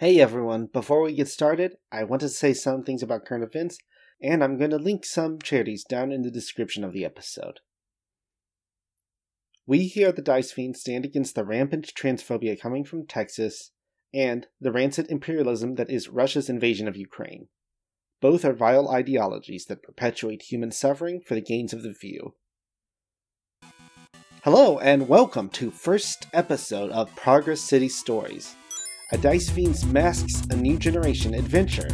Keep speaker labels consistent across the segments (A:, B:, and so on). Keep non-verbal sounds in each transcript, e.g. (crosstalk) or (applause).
A: Hey everyone, before we get started, I want to say some things about current events, and I'm going to link some charities down in the description of the episode. We here at the Dice Fiend stand against the rampant transphobia coming from Texas and the rancid imperialism that is Russia's invasion of Ukraine. Both are vile ideologies that perpetuate human suffering for the gains of the few. Hello, and welcome to first episode of Progress City Stories, a Dice Fiends masks a new generation adventure.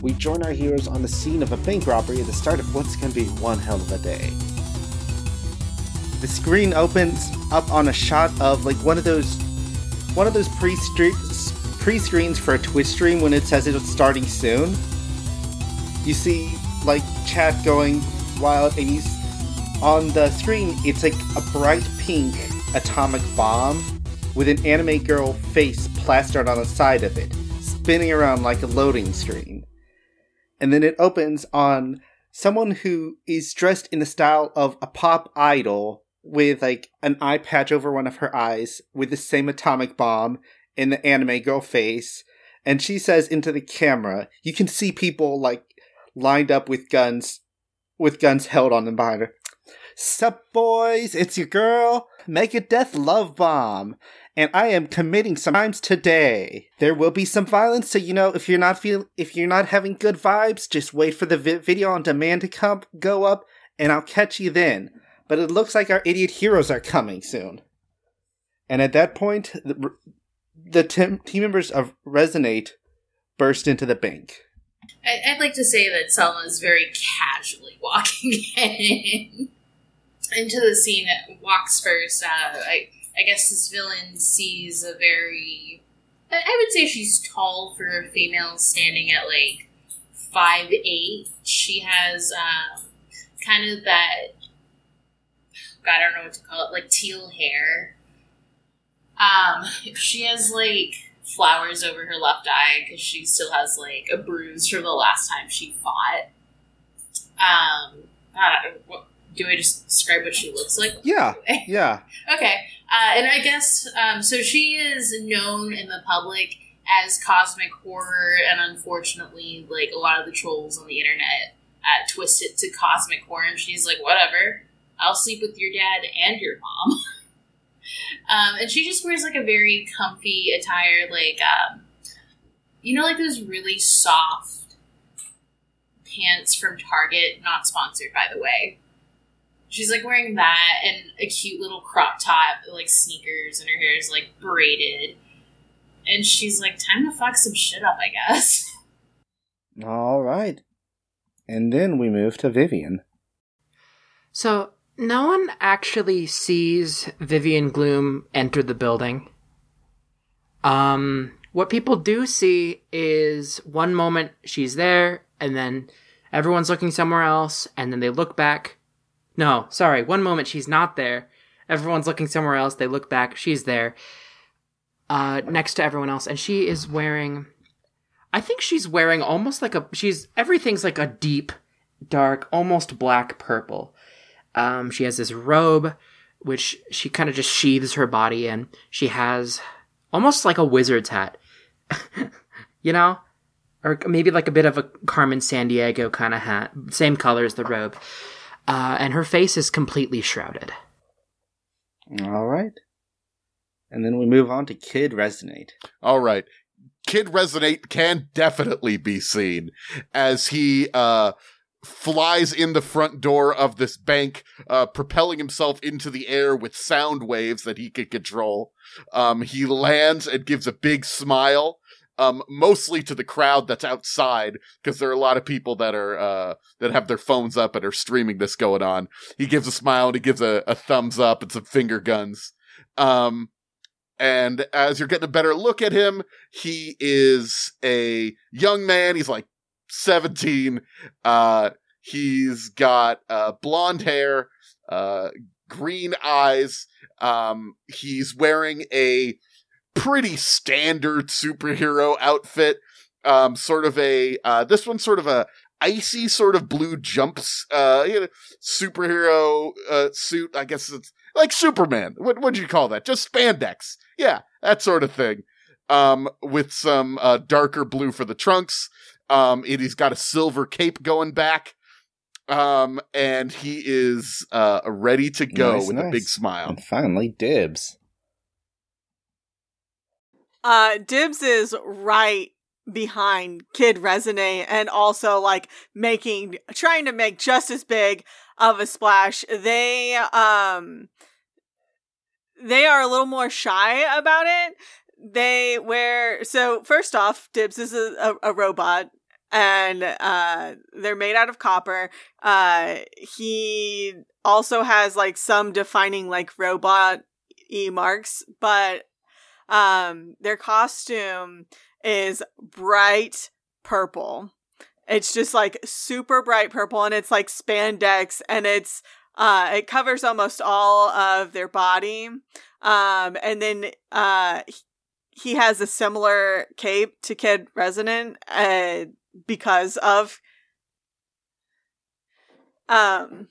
A: We join our heroes on the scene of a bank robbery at the start of what's going to be one hell of a day. The screen opens up on a shot of like one of those one of those pre pre screens for a Twitch stream when it says it's starting soon. You see like chat going wild, and you on the screen it's like a bright pink atomic bomb with an anime girl face plastered on the side of it, spinning around like a loading screen. And then it opens on someone who is dressed in the style of a pop idol with like an eye patch over one of her eyes with the same atomic bomb in the anime girl face. And she says into the camera, you can see people like lined up with guns, with guns held on them behind her. Sup, boys? It's your girl, Megadeth Love Bomb, and I am committing some crimes today. There will be some violence, so you know if you're not feel if you're not having good vibes, just wait for the vi- video on demand to come go up, and I'll catch you then but it looks like our idiot heroes are coming soon. And at that point, the, the team, team members of Resonate burst into the bank.
B: I'd like to say that Selma is very casually (laughs) walking in into the scene. Walks first. Uh, I, I guess this villain sees a very. I would say she's tall for a female, standing at like five eight. She has um, kind of that I don't know what to call it, like teal hair. Um, (laughs) she has like flowers over her left eye because she still has like a bruise from the last time she fought. Um, I do I just describe what she looks like?
A: Yeah, (laughs) yeah.
B: okay, uh, and I guess um, so. She is known in the public as cosmic horror, and unfortunately, like a lot of the trolls on the internet uh, twist it to cosmic horror, and she's like, whatever. I'll sleep with your dad and your mom. (laughs) um, and she just wears like a very comfy attire, like, um, you know, like those really soft pants from Target, not sponsored, by the way. She's like wearing that and a cute little crop top, like sneakers, and her hair is like braided. And she's like, time to fuck some shit up, I guess. (laughs)
A: All right. And then we move to Vivian.
C: So no one actually sees Vivian Gloom enter the building. Um, what people do see is one moment she's there, and then everyone's looking somewhere else, and then they look back. No, sorry, one moment she's not there. Everyone's looking somewhere else. They look back. She's there, uh, next to everyone else, and she is wearing. I think she's wearing almost like a. She's everything's like a deep, dark, almost black purple um, she has this robe, which she kind of just sheathes her body in. She has almost like a wizard's hat, (laughs) you know? Or maybe like a bit of a Carmen Sandiego kind of hat. Same color as the robe. Uh, and her face is completely shrouded.
A: All right. And then we move on to Kid Resonate.
D: All right. Kid Resonate can definitely be seen as he uh, flies in the front door of this bank, uh, propelling himself into the air with sound waves that he can control. Um, he lands and gives a big smile, um, mostly to the crowd that's outside, because there are a lot of people that are, uh, that have their phones up and are streaming this going on. He gives a smile and he gives a, a thumbs up and some finger guns. Um, and as you're getting a better look at him, he is a young man. He's like 17. Uh, he's got uh, blonde hair, uh, green eyes. Um, he's wearing a pretty standard superhero outfit. Um, sort of a, uh, this one's sort of a icy sort of blue jumps, uh, you know, superhero, uh, suit. I guess it's like Superman. What, what'd you call that? Just spandex. Yeah, that sort of thing. um, with some uh, darker blue for the trunks. Um, and he's got a silver cape going back. Um, and he is uh, ready to go
A: Nice,
D: with a big smile.
A: And finally, dibs.
E: Uh, Dibs is right behind Kid Resonate and also like making, trying to make just as big of a splash. They, um, they are a little more shy about it. They wear, so first off, Dibs is a, a, a robot and, uh, they're made out of copper. Uh, he also has like some defining like robot e marks, but um their costume is bright purple. It's just like super bright purple and it's like spandex and it's uh it covers almost all of their body. Um and then uh he has a similar cape to kid Resonate uh because of um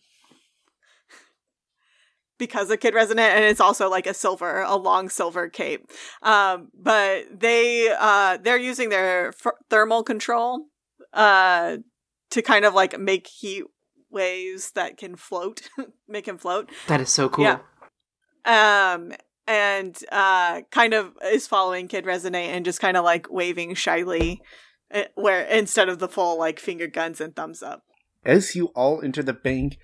E: because of Kid Resonate, and it's also like a silver, a long silver cape. Um, but they uh, they're using their f- thermal control uh, to kind of like make heat waves that can float, (laughs) make him float.
C: That is so cool.
E: Yeah. Um, and uh, kind of is following Kid Resonate and just kind of like waving shyly, uh, where instead of the full like finger guns and thumbs up.
A: As you all enter the bank,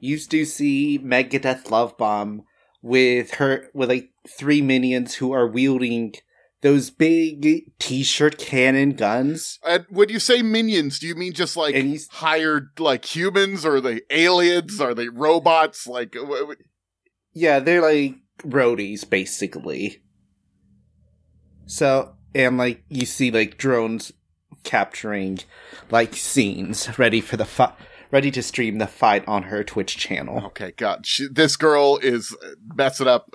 A: you do see Megadeth Love Bomb with her with like three minions who are wielding those big t-shirt cannon guns.
D: And when you say minions, do you mean just like
A: And
D: hired like humans? Or are they aliens? Are they robots? Like, wh- wh-
A: Yeah, they're like roadies basically. So and like you see like drones capturing like scenes ready for the fi- ready to stream the fight on her Twitch channel.
D: okay, God, she, this girl is messing up.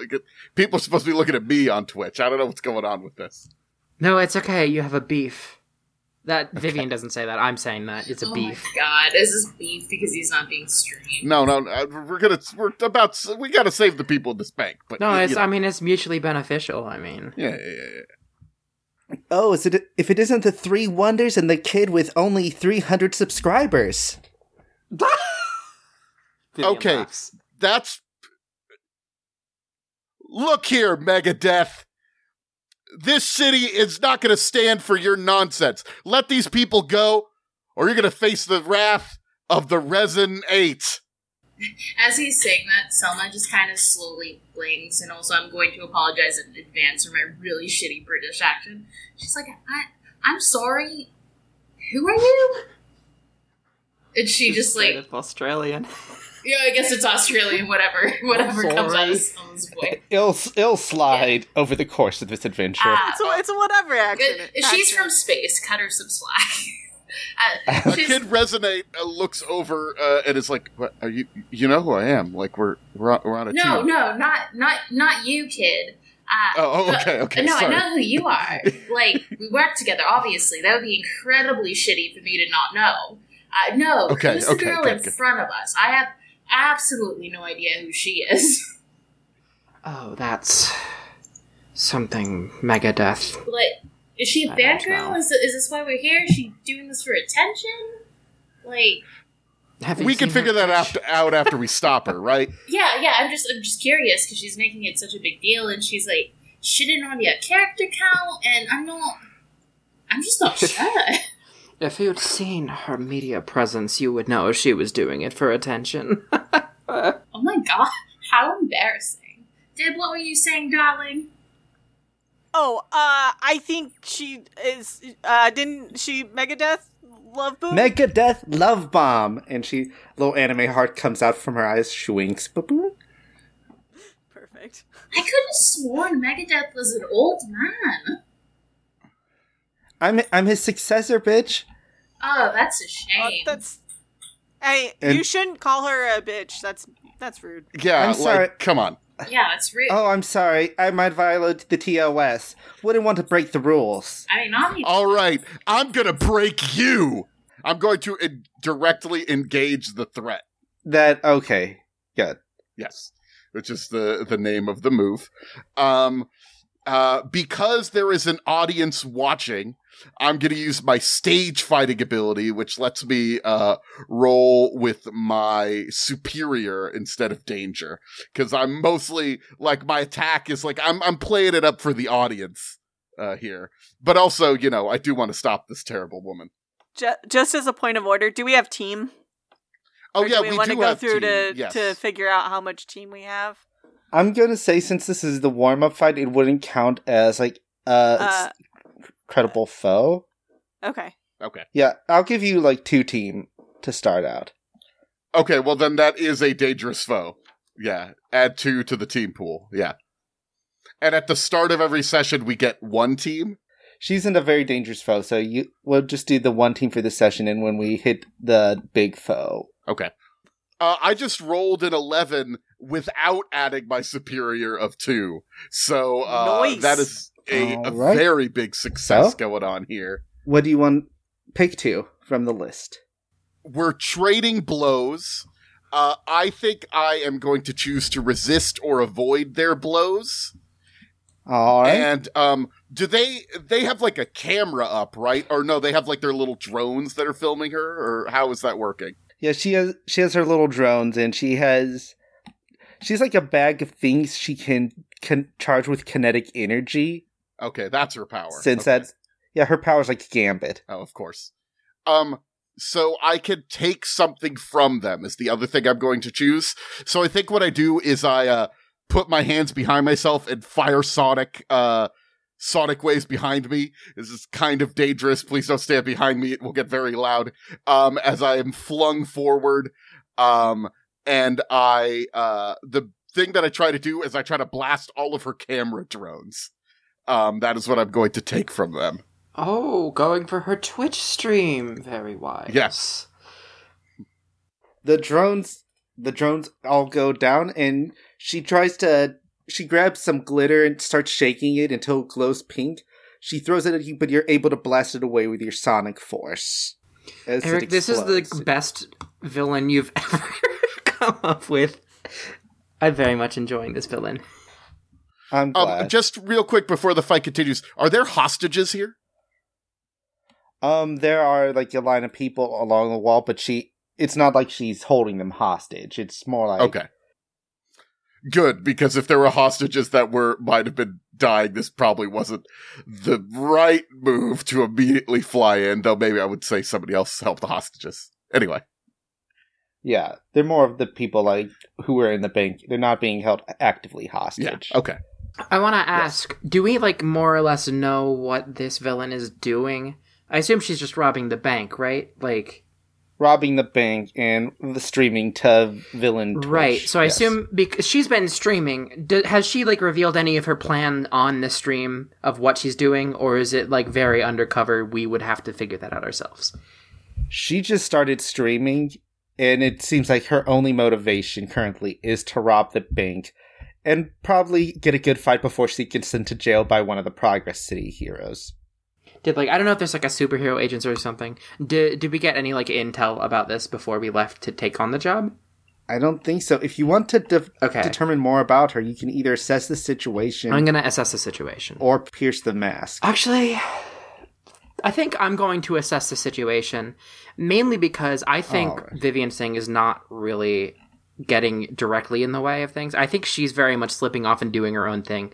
D: People are supposed to be looking at me on Twitch. I don't know what's going on with this.
C: No, it's okay. You have a beef. That Vivian doesn't say that. I'm saying that it's a
B: oh
C: beef.
B: my god, is this beef because he's not being streamed?
D: No, no, uh, we're gonna we're about we got to save the people in this bank. But
C: No,
D: y-
C: it's.
D: you know.
C: I mean, it's mutually beneficial. I mean,
D: yeah, yeah, yeah, yeah.
A: Oh, is it if it isn't the three wonders and the kid with only 300 subscribers? (laughs)
C: Vivian
D: Okay.
C: laughs.
D: That's look here, Megadeth. This city is not going to stand for your nonsense. Let these people go, or you're going to face the wrath of the Resonate.
B: As he's saying that, Selma just kind of slowly blinks, and also I'm going to apologize in advance for my really shitty British accent. She's like, I, I'm sorry. Who are you? And she just like,
C: Australian. (laughs)
B: yeah, I guess it's Australian, whatever, (laughs) whatever comes out of Selma's voice.
A: It'll it'll slide over the course of this adventure.
B: Ah.
E: It's a, it's a whatever accent.
B: It- she's
E: accent.
B: from space. Cut her some slack. (laughs) uh,
D: The
B: she's-
D: kid Resonate uh, looks over uh, and is like, what, are you, you know who I am. Like, we're, we're, on, we're on a
B: no,
D: team.
B: no, not not not you, kid. Uh,
D: Oh, oh, okay, okay,
B: No,
D: sorry.
B: I know who you are. like we work together. Obviously, that would be incredibly shitty for me to not know. Uh, no,
D: Okay,
B: who's the
D: okay,
B: girl
D: good,
B: in
D: good.
B: front of us? I have absolutely no idea who she is.
C: Oh, that's something Megadeth.
B: like, is she a bad girl? Is, is this why we're here? Is she doing this for attention? Like,
C: Have
D: We can figure that
C: Twitch?
D: after, out after we stop her, right? (laughs)
B: yeah, yeah. I'm just, I'm just curious because she's making it such a big deal, and she's like shitting on your character count, and I'm not. I'm just not (laughs) sure.
C: If you'd seen her media presence, you would know she was doing it for attention. (laughs)
B: Oh my god, how embarrassing. Dib, what were you saying, darling?
E: Oh, uh, I think she is. Uh, didn't she Megadeth love boom?
A: Megadeth Love Bomb, and she little anime heart comes out from her eyes. Shwinks, ba-boom.
E: Perfect.
B: I could have sworn Megadeth was an old man.
A: I'm I'm his successor, bitch.
B: Oh, that's a
E: Uh,
B: shame.
E: that's. Hey,
A: And-
E: you shouldn't call her a bitch. That's that's rude.
D: Yeah,
A: I'm sorry.
D: like, come on.
B: yeah, that's rude.
A: Oh, I'm sorry. I might violate the TOS. Wouldn't want to break the rules.
B: I mean, not even.
D: All right, I'm gonna break you. I'm going to uh, directly engage the threat.
A: That okay. Good.
D: Yes, which is the the name of the move. Um, uh, because there is an audience watching, I'm going to use my stage fighting ability, which lets me uh, roll with my superior instead of danger. Because I'm mostly like my attack is like I'm I'm playing it up for the audience uh, here, but also you know I do want to stop this terrible woman.
E: Ju- just as a point of order, do we have team?
D: Oh
E: Or
D: yeah,
E: do we,
D: we
E: want to go through
D: team,
E: to
D: yes.
E: to figure out how much team we have.
A: I'm gonna say since this is the warm up fight, it wouldn't count as like a
E: Uh,
A: credible foe.
E: okay.
D: Okay.
A: Yeah, I'll give you like two team to start out.
D: Okay, well then that is a dangerous foe. Yeah, add two to the team pool. Yeah. And at the start of every session, we get one team.
A: She's in a very dangerous foe, so you we'll just do the one team for the session, and when we hit the big foe,
D: Okay. Uh, I just rolled an 11 without adding my superior of two. So uh,
E: Nice.
D: that is a, a
A: right.
D: very big success
A: So?
D: going on here.
A: what do you want? Pick two from the list.
D: We're trading blows. Uh, I think I am going to choose to resist or avoid their blows.
A: All right.
D: And um, do they they have like a camera up, right? Or no, they have like their little drones that are filming her, or how is that working?
A: Yeah, she has she has her little drones, and she has she's like a bag of things she can can charge with kinetic energy.
D: Okay, that's her power.
A: Since
D: Okay.
A: that's yeah, her power's like Gambit.
D: Oh, of course. Um, so I could take something from them is the other thing I'm going to choose. So I think what I do is I uh put my hands behind myself and fire sonic uh sonic waves behind me. This is kind of dangerous. Please don't stand behind me. It will get very loud. Um as I am flung forward. Um and I uh the thing that I try to do is I try to blast all of her camera drones. Um that is what I'm going to take from them.
C: Oh, going for her Twitch stream. Very wise.
D: Yes.
A: The drones the drones all go down, and she tries to she grabs some glitter and starts shaking it until it glows pink. She throws it at you, but you're able to blast it away with your sonic force. as
C: Eric, this is the best villain you've (laughs) ever come up with. I'm very much enjoying this villain.
A: I'm glad.
D: Um, just real quick before the fight continues, are there hostages here?
A: Um, there are like a line of people along the wall, but she it's not like she's holding them hostage. It's more like
D: Okay. Good, because if there were hostages that were might have been dying, this probably wasn't the right move to immediately fly in, though maybe I would say somebody else help the hostages. Anyway.
A: Yeah, they're more of the people like who are in the bank. They're not being held actively hostage.
D: Yeah.
A: hostage.
D: Okay.
C: I want to ask, do we like more or less know what this villain is doing? I assume she's just robbing the bank, right? Like,
A: Robbing the bank and the streaming to villain. Twitch.
C: right. So I
A: Yes.
C: assume because she's been streaming, d- has she like revealed any of her plan on the stream of what she's doing, or is it like very undercover? We would have to figure that out ourselves.
A: she just started streaming, and it seems like her only motivation currently is to rob the bank, and probably get a good fight before she gets sent to jail by one of the Progress City heroes.
C: Did like I don't know if there's like a superhero agent or something. Did did we get any like intel about this before we left to take on the job?
A: I don't think so. If you want to de-
C: Okay.
A: determine more about her, you can either assess the situation
C: I'm gonna assess the situation.
A: or pierce the mask.
C: Actually, I think I'm going to assess the situation mainly because I think. Vivian Singh is not really getting directly in the way of things. I think she's very much slipping off and doing her own thing,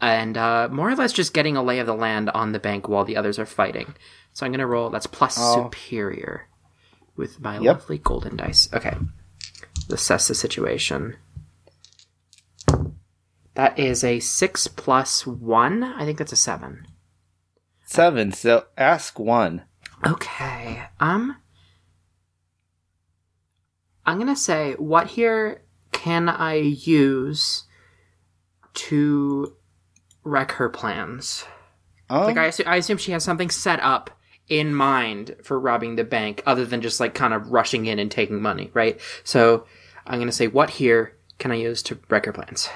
C: and uh, more or less just getting a lay of the land on the bank while the others are fighting. So I'm going to roll. That's plus
A: Oh.
C: superior with my
A: Yep.
C: lovely golden dice. Okay, assess the situation. That is a six plus one. I think that's a seven.
A: Seven. So ask one.
C: Okay. Um I'm going to say what here can I use to wreck her plans?
A: Um,
C: Like I, assu- I assume she has something set up in mind for robbing the bank other than just like kind of rushing in and taking money, right? So I'm going to say what here can I use to wreck her plans?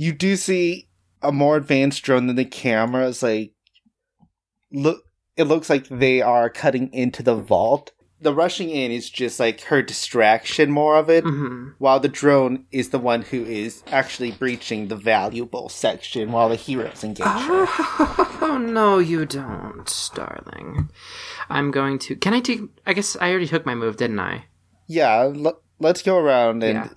A: you do see a more advanced drone than the cameras. Like, look, it looks like they are cutting into the vault, the rushing in is just like her distraction more of it,
C: Mhm.
A: while the drone is the one who is actually breaching the valuable section while the heroes engage her. (laughs)
C: Oh no, you don't, darling. I'm going to. Can I take? I guess I already took my move, didn't I?
A: Yeah, l- let's go around and
C: Yeah.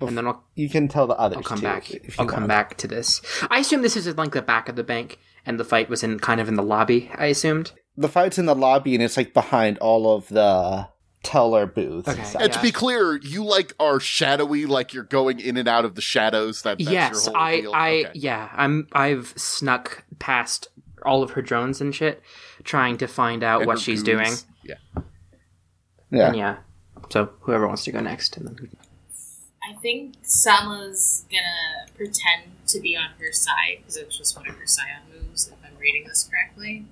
C: And then I'll
A: you can tell the others
C: I'll come
A: too,
C: back.
A: if you
C: I'll come
A: want.
C: back to this. I assume this is like the back of the bank, and the fight was in kind of in the lobby. I assumed.
A: The fight's in the lobby and it's like behind all of the teller booths.
C: Okay.
A: and stuff.
D: And to be clear, you like are shadowy, like you're going in and out of the shadows. That that's
C: yes,
D: your whole
C: I,
D: deal?
C: I,
D: Okay.
C: yeah, I'm. I've snuck past all of her drones and shit, trying to find out
D: And
C: what she's
D: goons.
C: doing.
D: Yeah.
A: Yeah.
C: And yeah. So whoever wants to go next, and then
B: I think Sama's gonna pretend to be on her side because it's just one of her scion moves, if I'm reading this correctly.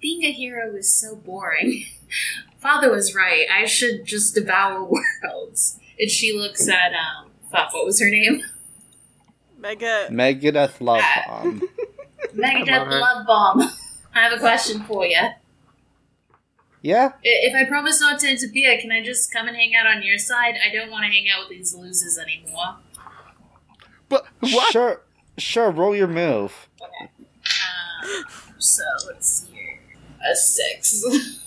B: Being a hero is so boring. (laughs) Father was right. I should just devour (laughs) worlds. And she looks at um fuck, what was her name?
E: Mega.
A: Megadeth Love Bomb. (laughs)
B: Megadeth
C: Love her.
B: Love Bomb. I have a question for you.
A: yeah?
B: If I promise not to interfere, can I just come and hang out on your side? I don't want to hang out with these losers anymore.
D: But what?
A: Sure. Sure, roll your move.
B: Okay. Um, so let's see here. A six. (laughs)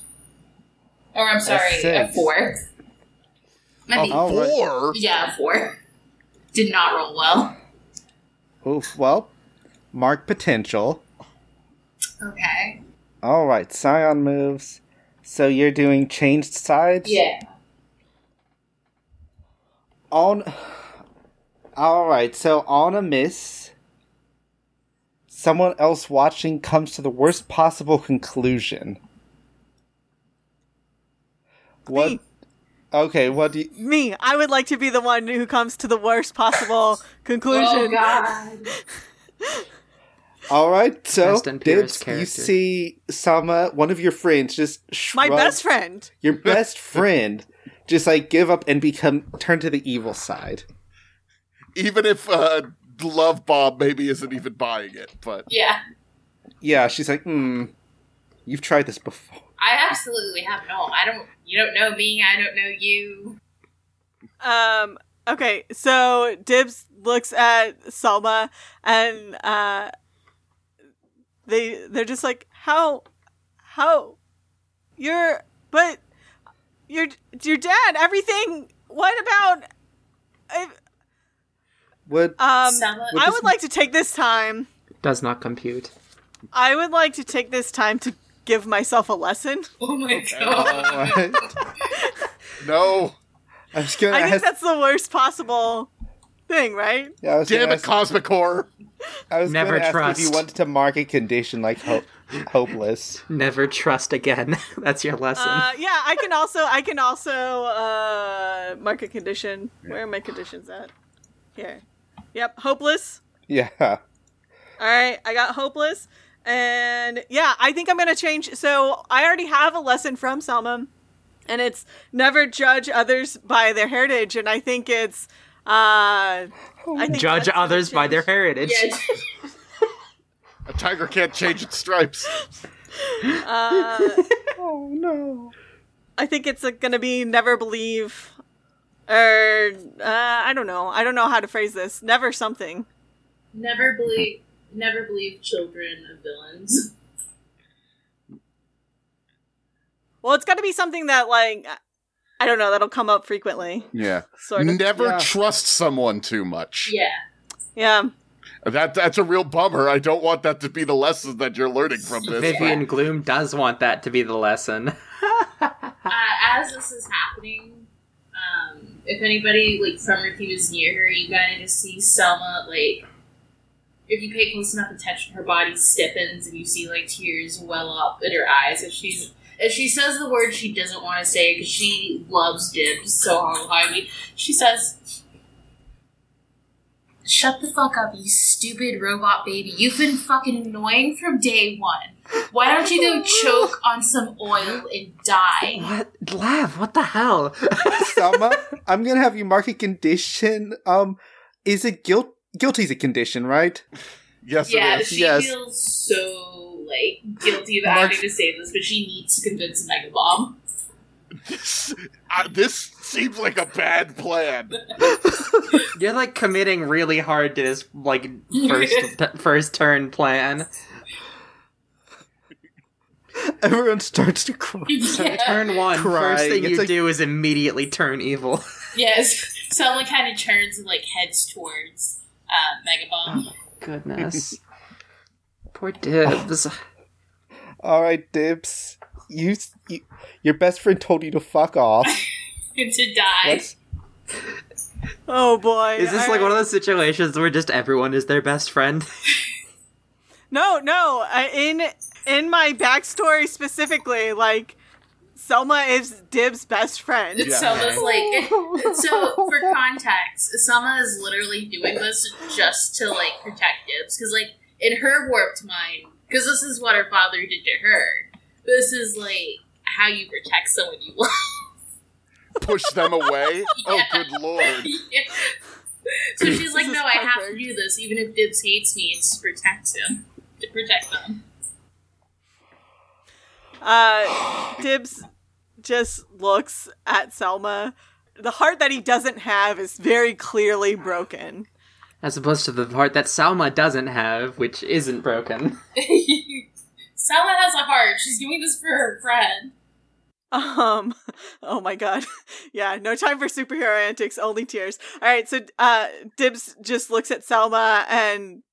B: or I'm sorry, a,
A: six.
B: four. Might be,
A: Oh.
D: Four.
B: yeah, a four. Did not roll well.
A: Oof. Well, mark potential.
B: Okay.
A: All right, Scion moves. So you're doing changed sides?
B: Yeah.
A: On. (sighs) All right, so on a miss, someone else watching comes to the worst possible conclusion. What?
E: Me.
A: Okay, what do you.
E: Me. I would like to be the one who comes to the worst possible (laughs) conclusion.
B: Oh god.
A: All right, so
C: Best and
A: Dibs, you see Sama, one of your friends, just
E: My best friend.
A: your best (laughs) friend, just like give up and become turn to the evil side.
D: Even if uh, Love Bomb maybe isn't even buying it, but
B: Yeah.
A: Yeah, she's like, hmm, you've tried this before.
B: I absolutely have no. I don't. You don't know me. I don't know you.
E: Um. Okay. So Dibs looks at Selma, and uh, they they're just like, how, how, you're, but your your dad. Everything. What about? I,
A: Would
E: um.
A: Would
E: I would like to take this time.
C: does not compute.
E: I would like to take this time to give myself a lesson. (laughs)
B: Oh my god. (laughs)
D: No.
A: I was gonna
E: I think
A: ask.
E: that's the worst possible thing, right?
A: yeah, I was
D: Damn
A: gonna
D: it,
A: ask,
D: Cosmic Horror.
A: I was
C: Never
A: gonna ask
C: trust.
A: if you wanted to mark a condition like hope, hopeless.
C: Never trust again. (laughs) That's your lesson.
E: Uh, yeah, I can also I can also uh, mark a condition. Where are my conditions at? Here. Yep, hopeless.
A: Yeah.
E: All right, I got hopeless, and yeah, I think I'm gonna change. So I already have a lesson from Selma, and it's never judge others by their heritage, and I think it's uh, I think
C: Judge others by their heritage.
B: Yeah.
D: A tiger can't change its stripes.
E: Uh, (laughs)
A: Oh no.
E: I think it's uh, gonna be never believe, or uh, I don't know. I don't know how to phrase this. Never something.
B: Never believe. Never believe children of villains. (laughs)
E: Well, it's got to be something that like I don't know that'll come up frequently.
D: Yeah.
E: Sort of.
D: Never
A: Yeah.
D: trust someone too much.
B: Yeah.
E: Yeah.
D: That that's a real bummer. I don't want that to be the lesson that you're learning from this.
C: Vivian Gloom does want that to be the lesson. (laughs)
B: Uh, as this is happening, if anybody like from team is near her, you kind of just see Selma like. If you pay close enough attention, her body stiffens, and you see like tears well up in her eyes as she's as she says the word she doesn't want to say because she loves dibs so highly. She says, "Shut the fuck up, you stupid robot baby! You've been fucking annoying from day one. Why don't you go (laughs) choke on some oil and die?"
C: What? Lav, what the hell? (laughs)
A: Selma, I'm gonna have you mark a condition. Um, is it guilt? Guilty's a condition, right?
D: Yes,
B: Yeah,
D: it is.
B: she
A: yes.
B: feels so like guilty of
A: Mark-
B: having to say this, but she needs to convince Megabomb. (laughs)
D: This, uh, this seems like a bad plan. (laughs)
C: You're like committing really hard to this like first (laughs) first turn plan.
A: Everyone starts to cry. (laughs)
B: Yeah.
C: turn one, first
A: Crying.
C: thing
A: It's
C: you
A: like-
C: do is immediately turn evil.
B: Yes. Someone kind of turns and like heads towards uh, Megabomb.
C: Goodness. Poor Dibs.
A: All right, Dibs. You, you, your best friend told you to fuck off. (laughs)
B: to die.
A: What's,
E: Oh boy.
C: Is this like one of those situations where just everyone is their best friend? (laughs)
E: No, no. Uh, in in my backstory specifically, like Selma is Dib's best friend.
D: Yeah.
B: Selma's like (laughs) so for context, Selma is literally doing this just to like protect Dibs because like in her warped mind, because this is what her father did to her. This is like how you protect someone you love.
D: Push them away? (laughs) Oh, good lord. (laughs)
B: Yeah. So she's like, no, I have to do this, even if Dibs hates me. It's to protect him, to protect them.
E: Uh, Dibs just looks at Selma. The heart that he doesn't have is very clearly broken.
C: As opposed to the heart that Selma doesn't have, which isn't broken. (laughs)
B: Selma has a heart. She's doing this for her friend.
E: Um, (laughs) oh my god. (laughs) Yeah, no time for superhero antics, only tears. Alright, so uh Dibs just looks at Selma and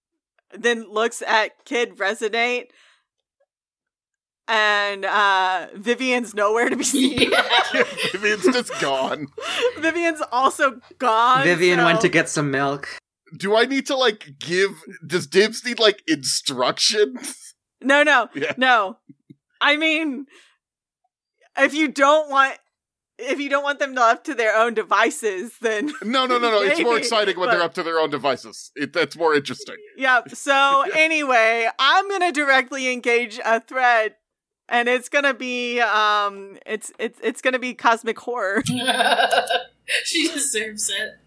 E: then looks at Kid Resonate. And uh Vivian's nowhere to be (laughs) seen.
B: Yeah.
D: Vivian's just gone.
E: Vivian's also gone.
C: Vivian
E: so-
C: went to get some milk.
D: Do I need to, like, give. Does Dibs need, like, instructions?
E: No, no,
D: Yeah.
E: no. I mean, if you don't want, if you don't want them left to their own devices, then
D: No, no, no, no. It's more (laughs) exciting when they're up to their own devices. It, that's more interesting. (laughs) (laughs)
E: yeah. So anyway, I'm gonna directly engage a threat, and it's gonna be, um, it's it's it's gonna be cosmic horror.
B: she deserves it.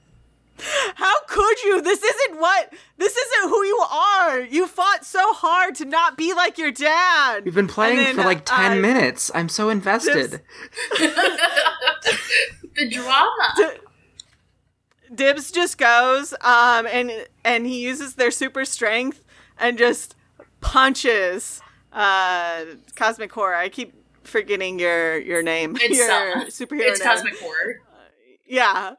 E: How could you? This isn't what. This isn't who you are. You fought so hard to not be like your dad.
C: We've been playing
E: then,
C: for like 10
E: uh,
C: minutes. I'm so invested. (laughs)
B: the drama.
E: D- Dibs just goes, um, and and he uses their super strength and just punches uh Cosmic Horror. I keep forgetting your your name.
B: It's
E: your
B: Selma.
E: superhero
B: It's
E: name.
B: cosmic horror.
E: Yeah.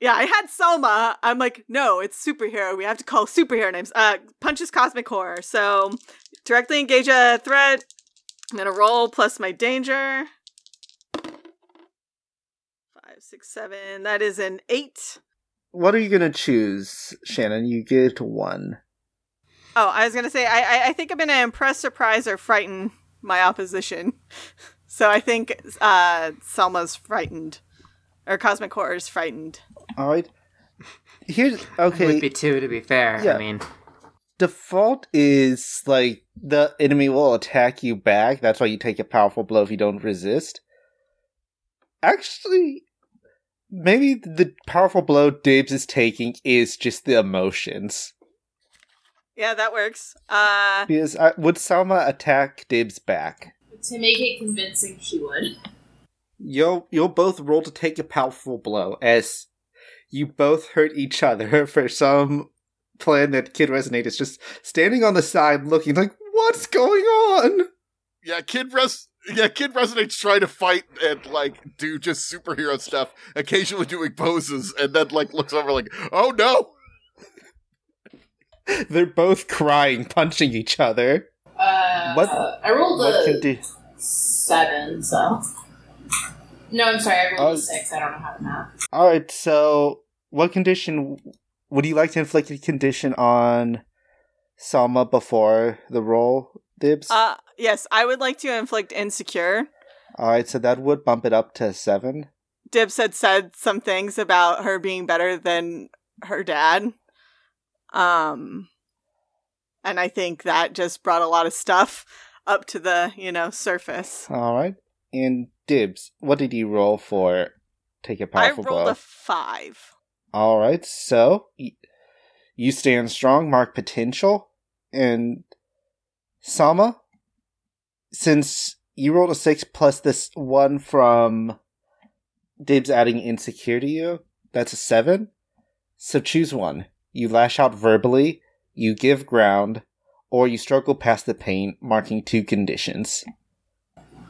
E: Yeah, I had Selma. I'm like, no, it's superhero. We have to call superhero names. Uh, punches cosmic horror. So, directly engage a threat. I'm gonna roll plus my danger. Five, six, seven. That is an eight.
A: what are you gonna choose, Shannon? You get one.
E: Oh, I was gonna say, I, I, I think I'm gonna impress, surprise, or frighten my opposition. (laughs) So I think uh, Selma's frightened, or Cosmic Horror's frightened.
A: All right. Here's
C: It
A: okay.
C: would be two, to be fair.
A: Yeah.
C: I mean,
A: default is like the enemy will attack you back. That's why you take a powerful blow if you don't resist. Actually, maybe the powerful blow Dibs is taking is just the emotions.
E: Yeah, that works. Uh,
A: Because uh, would Salma attack Dibs back?
B: To make it convincing, she would.
A: You'll you'll both roll to take a powerful blow as you both hurt each other (laughs) for some plan that Kid Resonate is just standing on the side looking like what's going on?
D: Yeah, Kid Res. Yeah, Kid Resonate's trying to fight and like do just superhero stuff, occasionally doing poses, and then like looks over like, "Oh no!" (laughs)
A: They're both crying, punching each other.
B: Uh,
A: What-
B: I rolled
A: What
B: a
A: can do?
B: seven, so. No, I'm sorry, I rolled a six. I don't know how to math.
A: All right. So, what condition would you like to inflict a condition on Salma before the roll, Dibs?
E: uh, yes, I would like to inflict insecure.
A: All right. So that would bump it up to seven.
E: Dibs had said some things about her being better than her dad. Um, and I think that just brought a lot of stuff up to the, you know, surface.
A: All right. And Dibs, what did you roll for? Take a powerful blow.
E: I rolled
A: blow.
E: a five.
A: All right, so y- you stand strong, mark potential, and Sama, since you rolled a six plus this one from Dibs adding insecure to you. That's a seven. So choose one. You lash out verbally, you give ground, or you struggle past the pain, marking two conditions.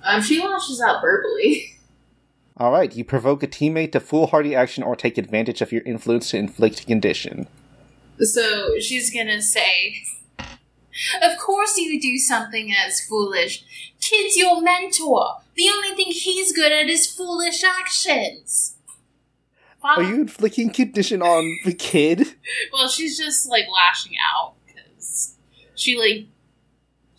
B: Um, she lashes out verbally. (laughs)
A: All right, you provoke a teammate to foolhardy action or take advantage of your influence to inflict a condition.
B: So she's gonna say, Of course you do something as foolish. Kid's your mentor. The only thing he's good at is foolish actions.
A: Are you inflicting condition on the kid? (laughs)
B: Well, she's just like lashing out because she like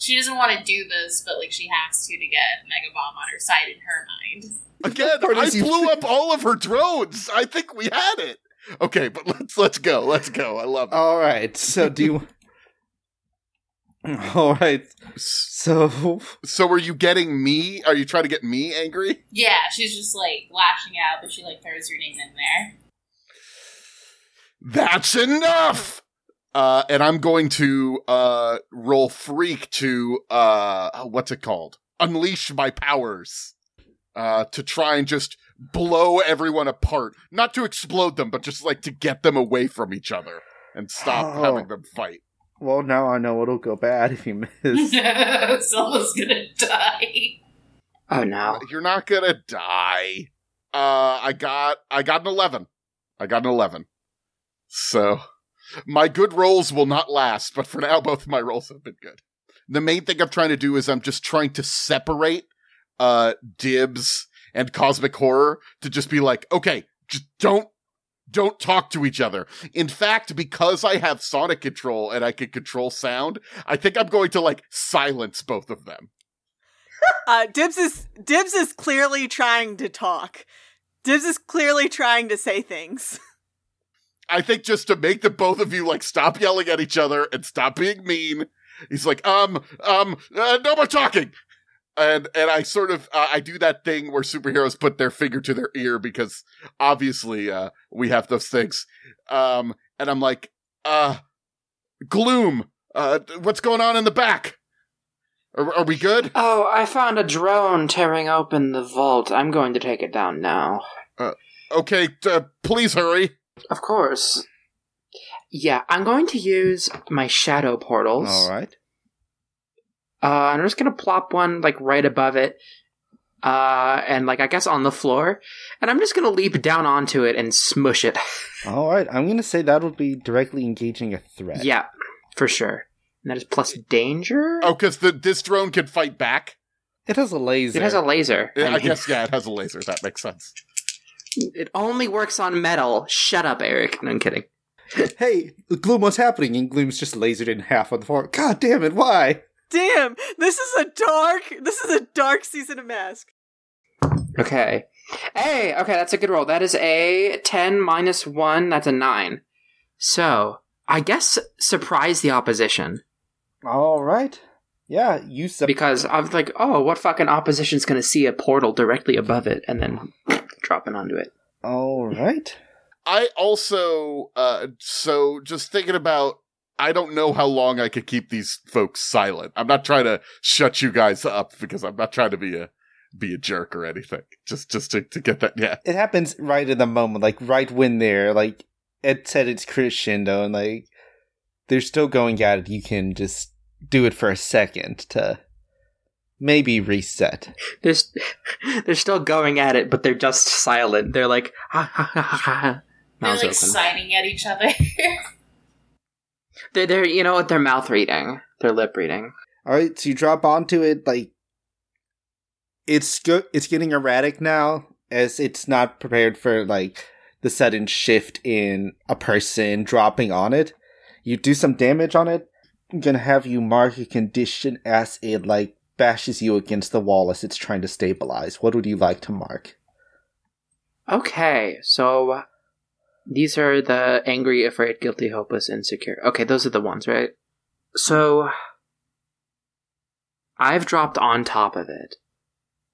B: she doesn't want to do this, but like she has to to get Mega Bomb on her side in her mind.
D: Again, I
A: is you-
D: blew up all of her drones. I think we had it. Okay, but let's let's go. Let's go. I love it.
A: All right, so do you. (laughs) All right, so
D: So are you getting me? Are you trying to get me angry?
B: Yeah, she's just like lashing out, but she like throws your name in there.
D: That's enough. Uh, and I'm going to uh roll freak to uh what's it called? Unleash my powers. Uh, to try and just blow everyone apart. Not to explode them, but just like to get them away from each other and stop
A: Oh.
D: having them fight.
A: well now I know it'll go bad if you miss. (laughs)
B: Someone's gonna die.
C: Oh no.
D: You're not gonna die. Uh, I got, I got an 11. I got an 11. So, my good rolls will not last, but for now, both of my rolls have been good. The main thing I'm trying to do is I'm just trying to separate, uh, dibs and cosmic horror to just be like, okay, just don't, don't talk to each other. In fact, because I have sonic control and I can control sound, I think I'm going to like silence both of them. (laughs)
E: Uh, Dibs is Dibs is clearly trying to talk. Dibs is clearly trying to say things. (laughs)
D: I think just to make the both of you like stop yelling at each other and stop being mean. He's like, um, um, uh, no more talking. And and I sort of uh, I do that thing where superheroes put their finger to their ear because obviously uh, we have those things. Um, and I'm like, uh, gloom. Uh, what's going on in the back? Are, are we good?
C: Oh, I found a drone tearing open the vault. I'm going to take it down now.
D: Uh, Okay, uh, please hurry.
C: Of course. Yeah, I'm going to use my shadow portals.
A: All right.
C: Uh, I'm just gonna plop one like right above it, uh, and like I guess on the floor, and I'm just gonna leap down onto it and smush it. (laughs)
A: All right. I'm gonna say that would be directly engaging a threat.
C: yeah, for sure. And that is plus danger.
D: Oh, because the this drone can fight back.
A: It has a laser.
C: it has a laser.
D: I,
C: I mean,
D: guess yeah, it has a laser. That makes sense.
C: It only works on metal. Shut up, Eric. No, I'm kidding. (laughs)
A: hey, Gloom, what's happening? And Gloom's just lasered in half on the floor. God damn it! Why?
E: Damn, this is a dark. This is a dark season of Mask.
C: Okay. Hey, okay, that's a good roll. That is a 10 minus 1. That's a 9. So, I guess surprise the opposition.
A: All right. Yeah, you sub-
C: Because I was like, oh, what fucking opposition's gonna see a portal directly above it and then dropping onto it?
A: All right.
D: I also, uh, so just thinking about, I don't know how long I could keep these folks silent. I'm not trying to shut you guys up because I'm not trying to be a, be a jerk or anything. Just, just to, to get that, yeah.
A: It happens right in the moment, like right when they're like it said it's crescendo, and like they're still going at it. You can just do it for a second to maybe reset.
C: They're, st- (laughs) they're still going at it, but they're just silent. They're like, (laughs) ha ha ha ha ha.
B: They're like
C: open.
B: siding at each other. (laughs)
C: They're, they're, you know what? They're mouth reading. They're lip reading.
A: All right, so you drop onto it like it's go- it's getting erratic now as it's not prepared for like the sudden shift in a person dropping on it. You do some damage on it. I'm gonna have you mark a condition as it like bashes you against the wall as it's trying to stabilize. What would you like to mark?
C: Okay, so these are the angry, afraid, guilty, hopeless, insecure. Okay, those are the ones, right? So I've dropped on top of it,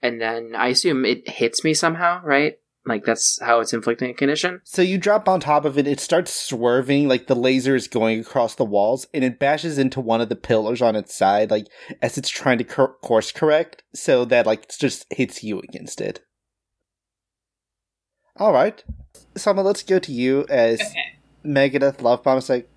C: and then I assume it hits me somehow, right? Like that's how it's inflicting a condition.
A: So you drop on top of it, it starts swerving, like the laser is going across the walls, and it bashes into one of the pillars on its side, like as it's trying to cor- course correct, so that like it just hits you against it. All right, Selma, let's go to you as
B: Okay.
A: Megadeth Love Bomb. It's like,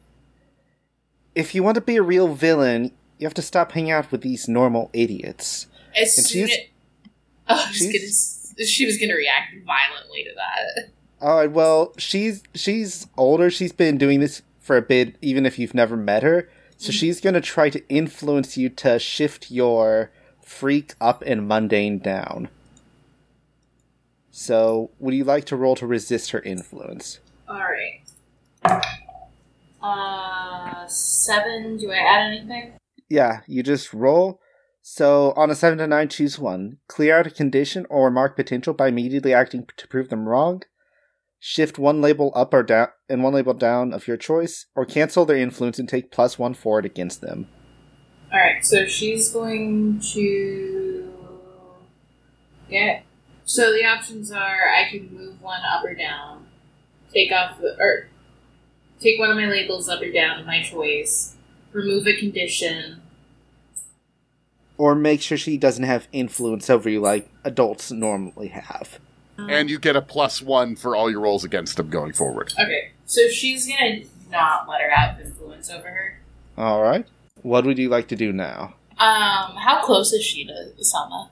A: if you want to be a real villain, you have to stop hanging out with these normal idiots.
B: As
A: And
B: soon
A: she's-
B: as, oh, I was
A: she's-
B: gonna, s- she was gonna react violently to that.
A: All right. Well, she's she's older. She's been doing this for a bit, even if you've never met her. So she's gonna try to influence you to shift your freak up and mundane down. So, would you like to roll to resist her influence?
B: All right. Uh, seven. Do I add anything?
A: Yeah, you just roll. So, on a 7 to 9, choose one. Clear out a condition or mark potential by immediately acting to prove them wrong. Shift one label up or down and one label down of your choice, or cancel their influence and take plus one forward against them.
B: All right. So she's going to get. So the options are: I can move one up or down, take off the or take one of my labels up or down my choice, remove a condition.
A: Or make sure she doesn't have influence over you like adults normally have.
D: And you get a plus one for all your rolls against him going forward.
B: Okay, so she's gonna not let her have influence over her.
A: Alright. What would you like to do now?
B: Um, how close is she to Selma?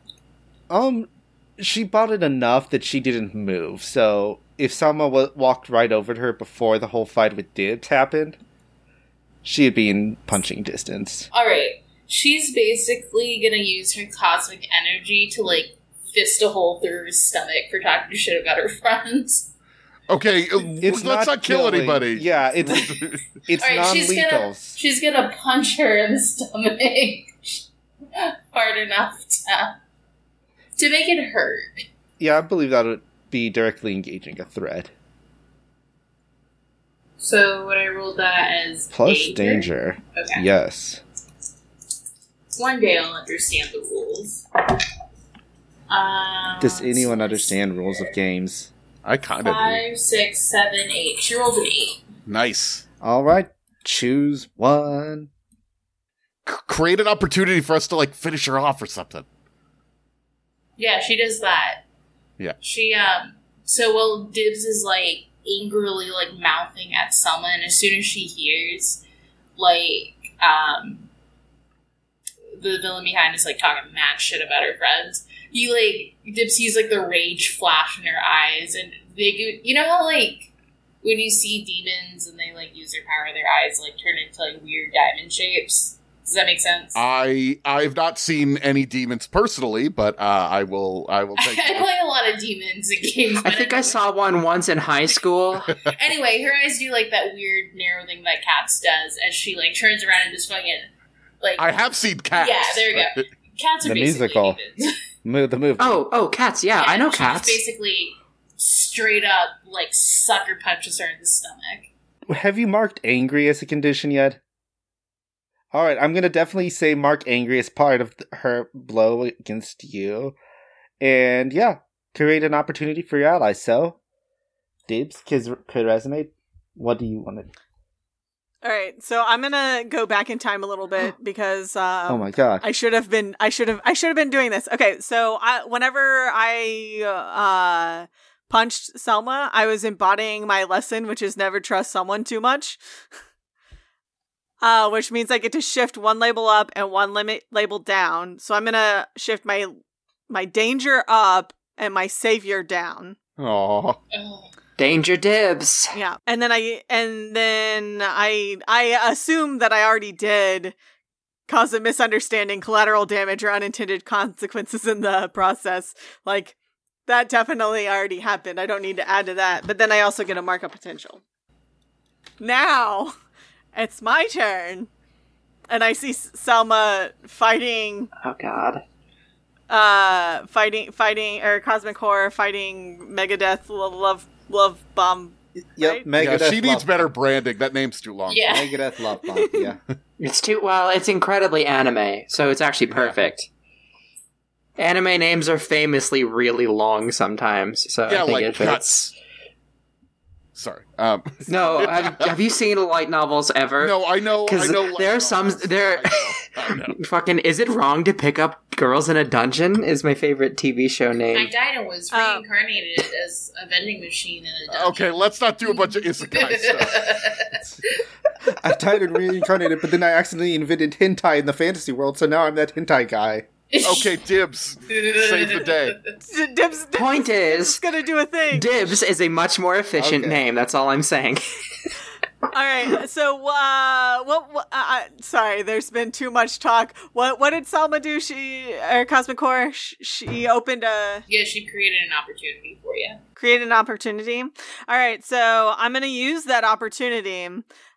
A: Um, she bought it enough that she didn't move, so if Sama w- walked right over to her before the whole fight with Dibs happened, she'd be in punching distance.
B: All right, she's basically gonna use her cosmic energy to like fist a hole through her stomach for talking shit about her (laughs) friends.
D: Okay, uh,
A: It's
D: let's not, kill
A: killing.
D: anybody.
A: Yeah, it's (laughs) it's
B: All right, she's
A: non-lethal.
B: gonna she's gonna punch her in the (laughs) stomach hard enough to to make it hurt.
A: Yeah, I believe that would be directly engaging a threat.
B: So would I roll that as
A: Plus danger.
B: Okay.
A: Yes.
B: One day I'll understand the rules. Um,
A: Does anyone understand rules of games?
D: I kind of do.
B: Five, six, seven, eight. She rolled an eight.
D: Nice.
A: All right, choose one.
D: C- create an opportunity for us to like finish her off or something.
B: Yeah, she does that.
D: Yeah.
B: She um. So while Dibs is like angrily like mouthing at Selma, and as soon as she hears like um the villain behind is like talking mad shit about her friends, you like Dibs sees like the rage flash in her eyes, and they go. You know how like when you see demons and they like use their power, their eyes like turn into like weird diamond shapes. Does that make sense?
D: I I've not seen any demons personally, but uh, I will I will take. (laughs)
B: I play a lot of demons in games.
C: I think I
B: anyway.
C: saw one once in high school. (laughs)
B: Anyway, her eyes do like that weird narrow thing that Cats does as she like turns around and just fucking like
D: I have seen cats.
B: Yeah, there you go. cats are
A: The
B: basically
A: musical.
B: demons.
A: Move the movie.
C: Oh, oh, cats. Yeah, I know cats.
B: Basically straight up like sucker punches her in the stomach.
A: Have you marked angry as a condition yet? All right, I'm gonna definitely say mark angry as part of th- her blow against you, and yeah, create an opportunity for your allies. So, Dibs could, could resonate. What do you want to?
E: All right, so I'm gonna go back in time a little bit (gasps) because um,
A: oh my god!
E: I should have been I should have I should have been doing this. Okay, so I whenever I uh punched Selma, I was embodying my lesson, which is never trust someone too much. (laughs) Uh, which means I get to shift one label up and one limit label down. So I'm gonna shift my my danger up and my savior down.
D: Aw.
B: Oh.
C: Danger dibs.
E: Yeah. And then I and then I I assume that I already did cause a misunderstanding, collateral damage or unintended consequences in the process. Like that definitely already happened. I don't need to add to that. But then I also get a markup potential. Now (laughs) it's my turn. And I see Selma fighting
C: Oh God.
E: uh fighting fighting or cosmic horror fighting megadeth love love, love bomb
A: Yep,
E: right?
D: Yeah,
A: Megadeth.
D: she needs
A: love
D: better branding. That name's too long.
B: Yeah.
A: Megadeth love bomb. Yeah. (laughs)
C: It's too well. It's incredibly anime, so it's actually perfect. Anime names are famously really long sometimes, so
D: yeah,
C: I think
D: like
C: it fits.
D: guts. Sorry. Um, (laughs)
C: No, have, have you seen light novels ever?
D: no, I know. I
C: because
D: know.
C: there are some
D: novels.
C: there.
D: I know, I know. (laughs)
C: Fucking, is it wrong to pick up girls in a dungeon? Is my favorite TV show name.
B: I
C: name.
B: died and was
E: Um,
B: reincarnated as a vending machine in a dungeon.
D: Okay, let's not do a bunch of isekai (laughs) stuff.
A: I died and reincarnated, but then I accidentally invented hentai in the fantasy world, so now I'm that hentai guy.
D: Okay, (laughs) dibs. Save the day.
E: D- Dibs, Dibs
C: Point
E: is
C: is,
E: gonna do a thing.
C: Dibs is a much more efficient
A: Okay.
C: name. That's all I'm saying. (laughs)
E: All right. So, uh, what? what uh, uh, sorry, there's been too much talk. What? What did Salma do? She or Cosmic Core? Sh- She opened a
B: yeah, she created an opportunity for you.
E: create an opportunity. All right. So I'm gonna use that opportunity,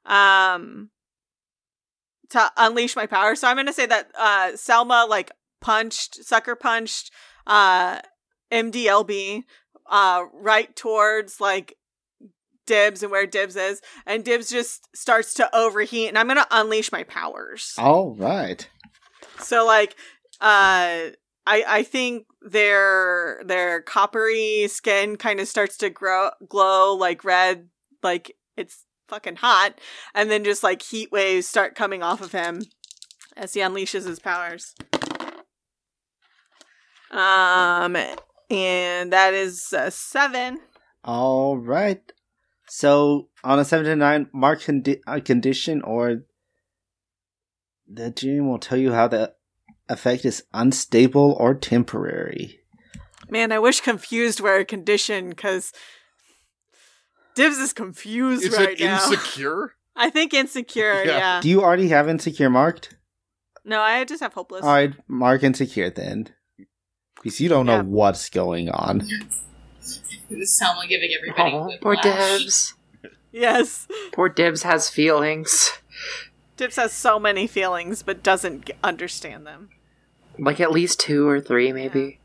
E: um, to unleash my power. So I'm gonna say that uh, Selma like punched, sucker punched, uh, MDLB, uh, right towards like Dibs and where Dibs is, and Dibs just starts to overheat, and I'm gonna unleash my powers.
A: All right.
E: So like, uh, I I think their their coppery skin kind of starts to grow glow like red, like it's fucking hot, and then just like heat waves start coming off of him as he unleashes his powers. Um, and that is a seven.
A: All right. So on a seven to nine, mark condi- a condition or the dream will tell you how the effect is unstable or temporary.
E: Man, I wish confused were a condition because Dibs is confused
D: Is
E: right
D: it
E: now.
D: insecure? (laughs)
E: I think insecure.
D: Yeah.
E: Yeah.
A: Do you already have insecure marked?
E: No, I just have hopeless.
A: All right, mark insecure then, because you don't know what's going on. (laughs)
B: Selma giving everybody
C: Oh, poor. Dibs.
E: Yes.
C: Poor Dibs has feelings.
E: Dibs has so many feelings, but doesn't g- understand them.
C: Like at least two or three, maybe.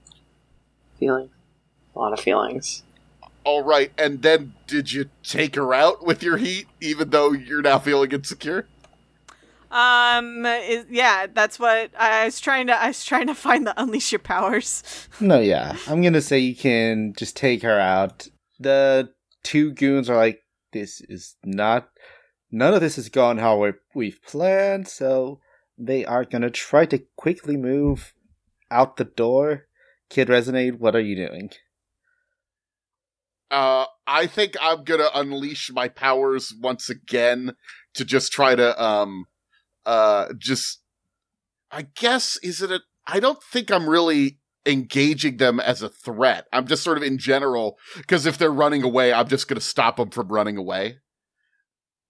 C: Feelings. A lot of feelings.
D: All right, and then did you take her out with your heat, even though you're now feeling insecure?
E: Um, is, yeah, that's what I was trying to. I was trying to find the unleash your powers.
A: No, yeah, I'm gonna say you can just take her out. The two goons are like, "This is not. None of this has gone how we we've planned." So they are gonna try to quickly move out the door. Kid Resonate, what are you doing?
D: Uh, I think I'm gonna unleash my powers once again to just try to, um, uh, just, I guess, is it a, I don't think I'm really engaging them as a threat. I'm just sort of in general, because if they're running away, I'm just gonna stop them from running away.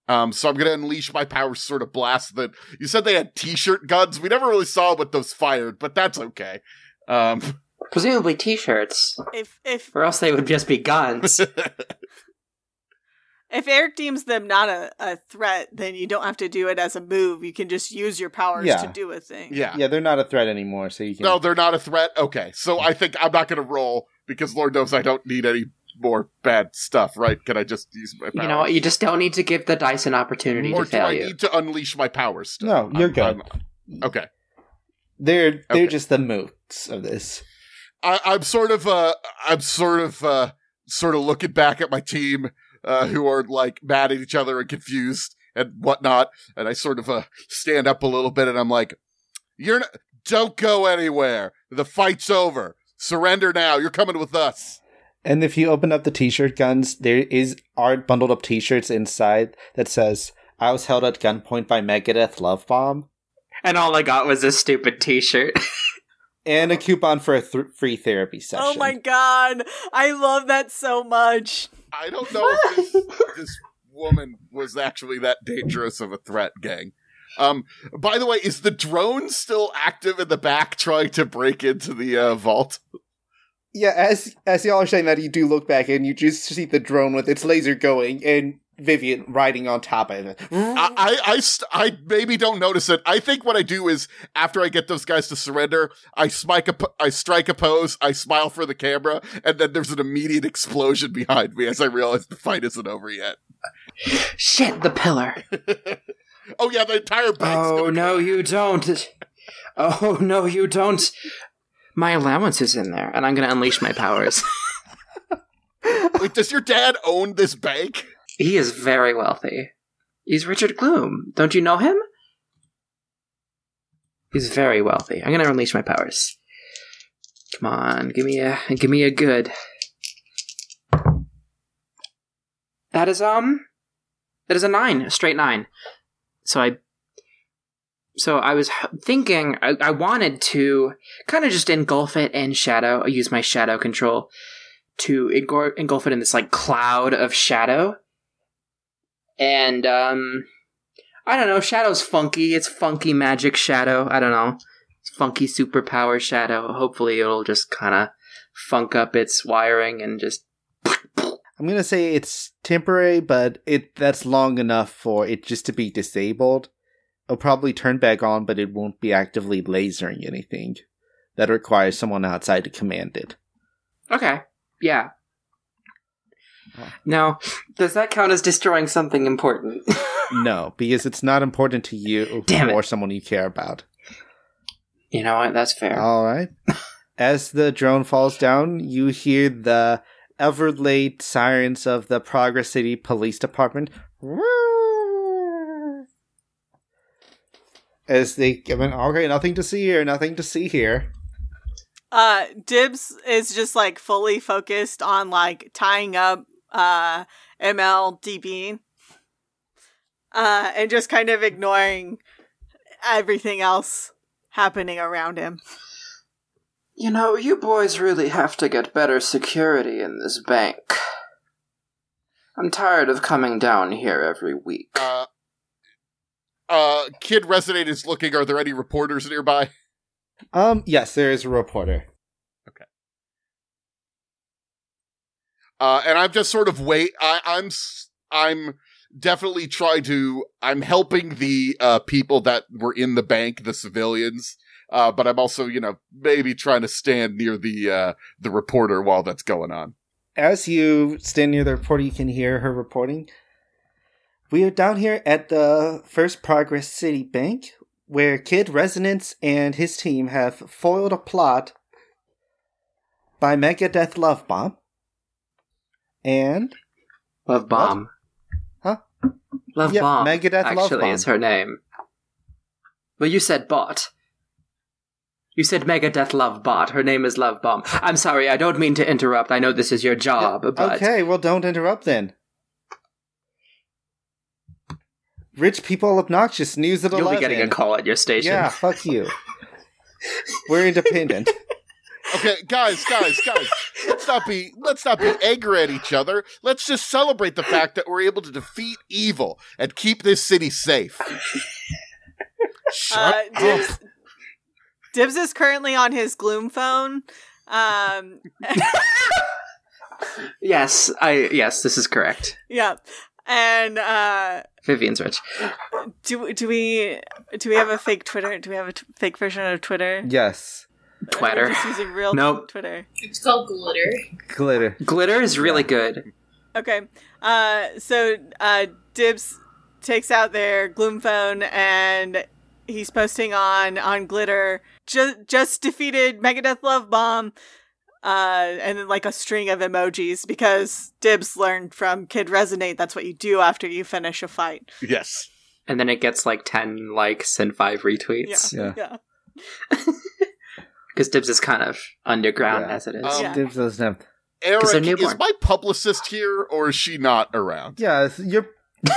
D: Um, so I'm gonna unleash my powers, sort of blast that. You said they had t-shirt guns. We never really saw what those fired, but that's okay. Um,
C: Presumably t-shirts,
E: If if
C: or else they would just be guns. (laughs)
E: if Eric deems them not a, a threat, then you don't have to do it as a move. You can just use your powers
A: Yeah.
E: to do a thing.
D: yeah.
A: Yeah, they're not a threat anymore, so you can.
D: No, they're not a threat. Okay, so I think I'm not going to roll because Lord knows I don't need any more bad stuff. Right? Can I just use my? Powers?
C: you know what? You just don't need to give the dice an opportunity
D: or
C: to
D: do
C: fail
D: I
C: you.
D: need to unleash my powers? Still?
A: No, you're
D: I'm-
A: good.
D: I'm- okay,
A: they're they're
D: Okay.
A: just the moots of this.
D: I, I'm sort of uh, I'm sort of uh, sort of looking back at my team uh, who are like mad at each other and confused and whatnot, and I sort of uh, stand up a little bit and I'm like, "You're not, don't go anywhere. The fight's over. Surrender now. You're coming with us."
A: And if you open up the t-shirt guns, there is art bundled up t-shirts inside that says I was held at gunpoint by Megadeth Love Bomb
C: And all I got was a stupid t-shirt. (laughs)
A: and a coupon for a th- free therapy session.
E: Oh my god, I love that so much.
D: I don't know if this, (laughs) this woman was actually that dangerous of a threat, gang. Um, by the way, is the drone still active in the back trying to break into the uh, vault?
A: Yeah, as as y'all are saying that, you do look back and you just see the drone with its laser going and Vivian riding on top of it.
D: I, I, I, st- I maybe don't notice it. I think what I do is after I get those guys to surrender, I smike a, po- I strike a pose, I smile for the camera, and then there's an immediate explosion behind me as I realize the fight isn't over yet.
C: Shit, the pillar. (laughs)
D: Oh yeah, the entire bank's
C: Oh
D: gonna
C: no, you don't. Oh no, you don't. My allowance is in there, and I'm going to unleash my powers.
D: Wait, does your dad own this bank?
C: He is very wealthy. He's Richard Gloom. Don't you know him? He's very wealthy. I'm to unleash my powers. Come on, give me a give me a good. That is um that is a 9, a straight 9. So I so I was thinking I, I wanted to kind of just engulf it in shadow. I use my shadow control to engulf it in this like cloud of shadow. And um I don't know, shadow's funky. It's funky magic shadow. I don't know. It's funky superpower shadow. Hopefully it'll just kind of funk up its wiring and just
A: I'm gonna say it's temporary, but it that's long enough for it just to be disabled. It'll probably turn back on, but it won't be actively lasering anything. That requires someone outside to command it.
C: Okay. Yeah. Now, does that count as destroying something important? (laughs)
A: No, because it's not important to you
C: Damn it.
A: or someone you care about.
C: you know what? That's fair.
A: All right. As the drone falls down, you hear the ever late sirens of the Progress City Police Department. As they give an okay, nothing to see here, nothing to see here.
E: Uh, Dibs is just like fully focused on like tying up uh MLDB, uh, and just kind of ignoring everything else happening around him.
C: You know, you boys really have to get better security in this bank. I'm tired of coming down here every week.
D: Uh, uh, Kid Resonate is looking. Are there any reporters nearby?
A: Um, yes, there is a reporter.
D: Uh, and I'm just sort of wait. I, I'm I'm definitely trying to. I'm helping the uh, people that were in the bank, the civilians. Uh, but I'm also, you know, maybe trying to stand near the uh, the reporter while that's going on.
A: As you stand near the reporter, you can hear her reporting. We are down here at the First Progress City Bank, where Kid Resonance and his team have foiled a plot by Megadeth Love Bomb. And
C: Love Bomb.
A: Huh?
C: Love
A: Yep,
C: Bomb.
A: Megadeth Love
C: Actually,
A: Bomb.
C: is her name. Well, you said bot. You said Megadeth Love Bot. Her name is Love Bomb. I'm sorry, I don't mean to interrupt. I know this is your job, but
A: okay, well, don't interrupt then. Rich people obnoxious. News at
C: you'll
A: 11.
C: be getting a call at your station.
A: Yeah, fuck you. We're independent. (laughs)
D: Okay, guys, guys, guys. Let's not be let's not be angry at each other. Let's just celebrate the fact that we're able to defeat evil and keep this city safe. Shut
E: Uh,
D: up.
E: Dibs, Dibs is currently on his Gloom phone. Um, (laughs)
C: Yes, I yes, this is correct.
E: yeah, and uh,
C: Vivian's rich.
E: do do we do we have a fake Twitter? Do we have a t- fake version of Twitter?
A: Yes.
E: Or are we
C: Twitter.
E: Just using real
C: Nope.
E: Twitter.
B: It's called glitter.
A: Glitter.
C: Glitter is really good.
E: Okay. Uh, so uh, Dibs takes out their Gloom phone and he's posting on on Glitter. Just just defeated Megadeth Love Bomb. Uh, and then like a string of emojis because Dibs learned from Kid Resonate. That's what you do after you finish a fight.
D: Yes.
C: And then it gets like 10 likes and 5 retweets.
E: Yeah.
A: Yeah.
E: Yeah. (laughs)
C: Because Dibs is kind of underground
A: Yeah.
C: as it is.
D: Um,
E: Yeah.
A: Dibs doesn't have.
D: Eric, is my publicist here or is she not around?
A: Yeah, it's- your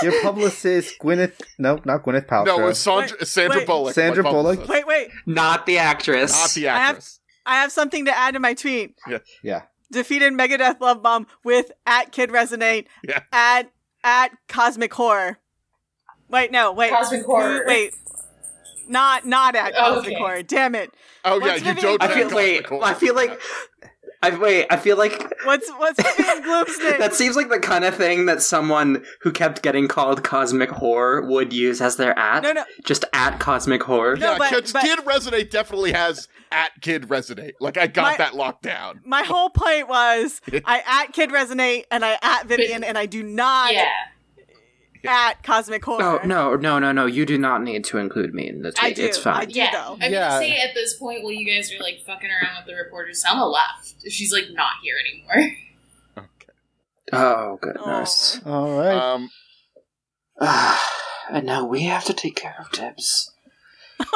A: your (laughs) publicist Gwyneth. No, not Gwyneth Paltrow.
D: No, it's Sandra,
E: Wait,
D: Sandra
E: wait.
D: Bullock.
A: Sandra Bullock?
E: Wait, wait.
C: Not the actress.
D: Not the
E: I have-
D: actress.
E: I have something to add to my tweet.
A: yeah.
E: Defeated Megadeth Love Bomb with at Kid Resonate
D: Yeah.
E: at at Cosmic Horror. Wait, no, wait.
B: Cosmic Horror.
E: Wait. Not not at Cosmic
B: Okay.
E: Horror. Damn it.
D: Oh,
E: What's
D: yeah, you
E: Vivian
D: don't
C: I feel
D: Cosmic
C: wait. I feel like I wait. I feel like
E: What's what's Vivian Gloom's (laughs) name?
C: that seems like the kind of thing that someone who kept getting called cosmic horror would use as their at.
E: No, no.
C: Just at cosmic horror.
E: No,
D: yeah,
E: but-
D: Kid,
E: but-
D: Kid Resonate definitely has at Kid Resonate. Like, I got
E: My-
D: that locked down.
E: My whole point was (laughs) I at Kid Resonate and I at Vivian and I do not
B: Yeah.
E: At Cosmic Horror.
C: Oh no, no, no, no! You do not need to include me in the tweet.
E: I do.
C: It's fine.
E: I do.
B: Yeah,
E: though.
B: I'm
A: Yeah.
B: gonna say at this point while you guys are like fucking around with the reporters, Selma left. She's like not here anymore. Okay. (laughs)
C: Oh goodness.
E: Oh.
A: All right.
D: Um, (sighs)
C: and now we have to take care of Tibbs. (laughs)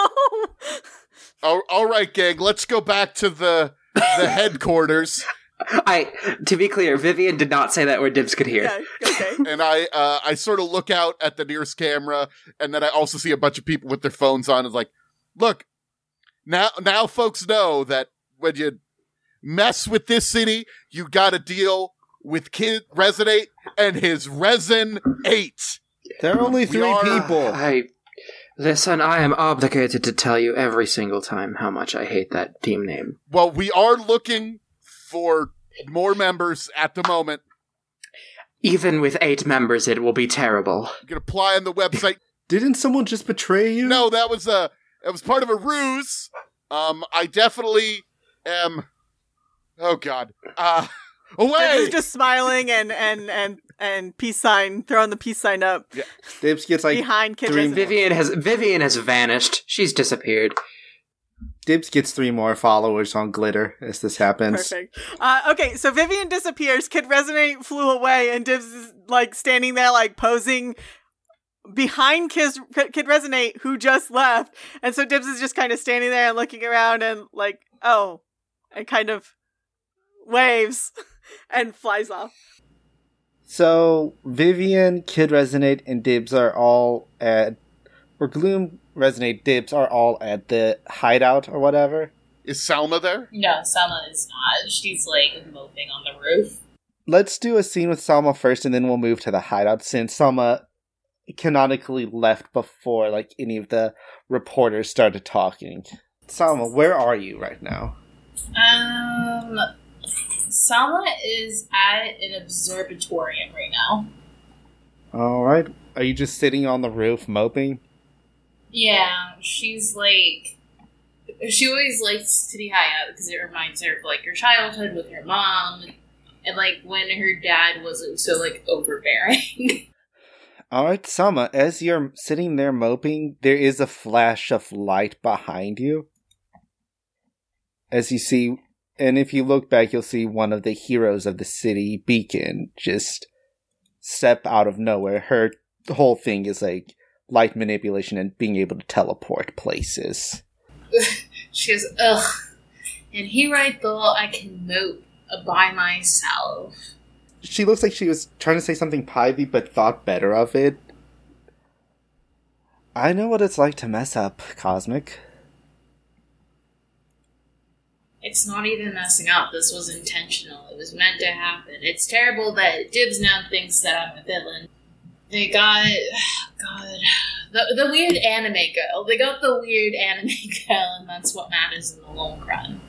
D: all, all right, gang. Let's go back to the the (laughs) headquarters,
C: I, to be clear, Vivian did not say that where Dibs could hear.
E: okay, okay. (laughs)
D: and I uh, I sort of look out at the nearest camera, and then I also see a bunch of people with their phones on. It's like, look, now now folks know that when you mess with this city, you got to deal with Kid Resonate and his Resin Eight.
A: there are only three
D: are-
A: people.
C: I listen. I am obligated to tell you every single time how much I hate that team name.
D: Well, we are looking for more members at the moment.
C: Even with eight members, it will be terrible.
D: You can apply on the website. (laughs)
A: Didn't someone just betray you?
D: no, that was a that was part of a ruse. Um, I definitely am. Oh God. Uh, (laughs) away.
E: He's just smiling and and and and peace sign, throwing the peace sign up Yeah.
A: Dibs gets like
E: behind Kid.
C: Vivian has Vivian has vanished. She's disappeared.
A: Dibs gets three more followers on glitter as this happens.
E: Perfect. Uh, okay, so Vivian disappears. Kid Resonate flew away, and Dibs is like standing there, like posing behind Kid, Kid Resonate, who just left. And so Dibs is just kind of standing there and looking around, and like, oh, and kind of waves (laughs) and flies off.
A: So Vivian, Kid Resonate, and Dibs are all at or Gloom Resonate Dibs are all at the hideout or whatever.
D: Is Salma there?
B: No, Salma is not. She's like moping on the roof.
A: Let's do a scene with Salma first and then we'll move to the hideout since Salma canonically left before like any of the reporters started talking. Salma, where are you right now?
B: Um, Selma is at an observatorium right now.
A: All right. Are you just sitting on the roof moping?
B: Yeah, she's like. She always likes high up because it reminds her of like her childhood with her mom, and like when her dad wasn't so like overbearing. (laughs)
A: All right, Sama, as you're sitting there moping, there is a flash of light behind you. As you see, and if you look back, you'll see one of the heroes of the city, Beacon, just step out of nowhere. Her whole thing is like light manipulation and being able to teleport places. (laughs)
B: she goes, ugh. And here I thought I can mope by myself.
A: She looks like she was trying to say something pivy, but thought better of it. I know what it's like to mess up, Cosmic.
B: It's not even messing up. This was intentional. It was meant to happen. It's terrible that Dibs now thinks that I'm a villain. They got (sighs) God the the weird anime girl. They got the weird anime (laughs) girl, and that's what matters in the long run.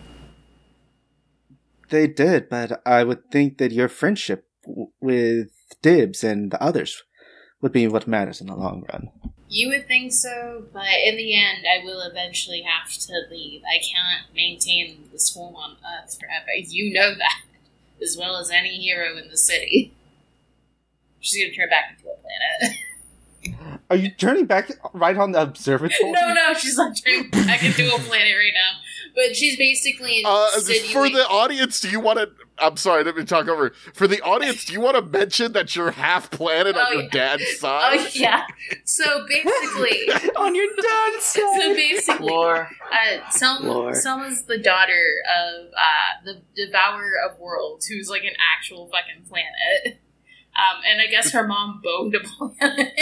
A: They did, but I would think that your friendship w- with Dibs and the others would be what matters in the long run.
B: You would think so, but in the end, I will eventually have to leave. I can't maintain this form on Earth forever. You know that, as well as any hero in the city. She's gonna turn back into a planet. (laughs)
A: Are you turning back right on the observatory?
B: no, no, she's not turning back into a planet right now. But she's basically
D: Uh,
B: insinuating-
D: for the audience, do you want to? I'm sorry, let me talk over. For the audience, do you want to mention that you're half planet on
B: Oh,
D: your
B: yeah.
D: dad's side?
B: Oh yeah. So basically, (laughs)
C: On your dad's side.
B: so basically,
C: Lore.
B: uh, Selma,
C: Lord.
B: Selma's the daughter of uh, the Devourer of Worlds, who's like an actual fucking planet. Um, and I guess (laughs) her mom boned (laughs) a planet.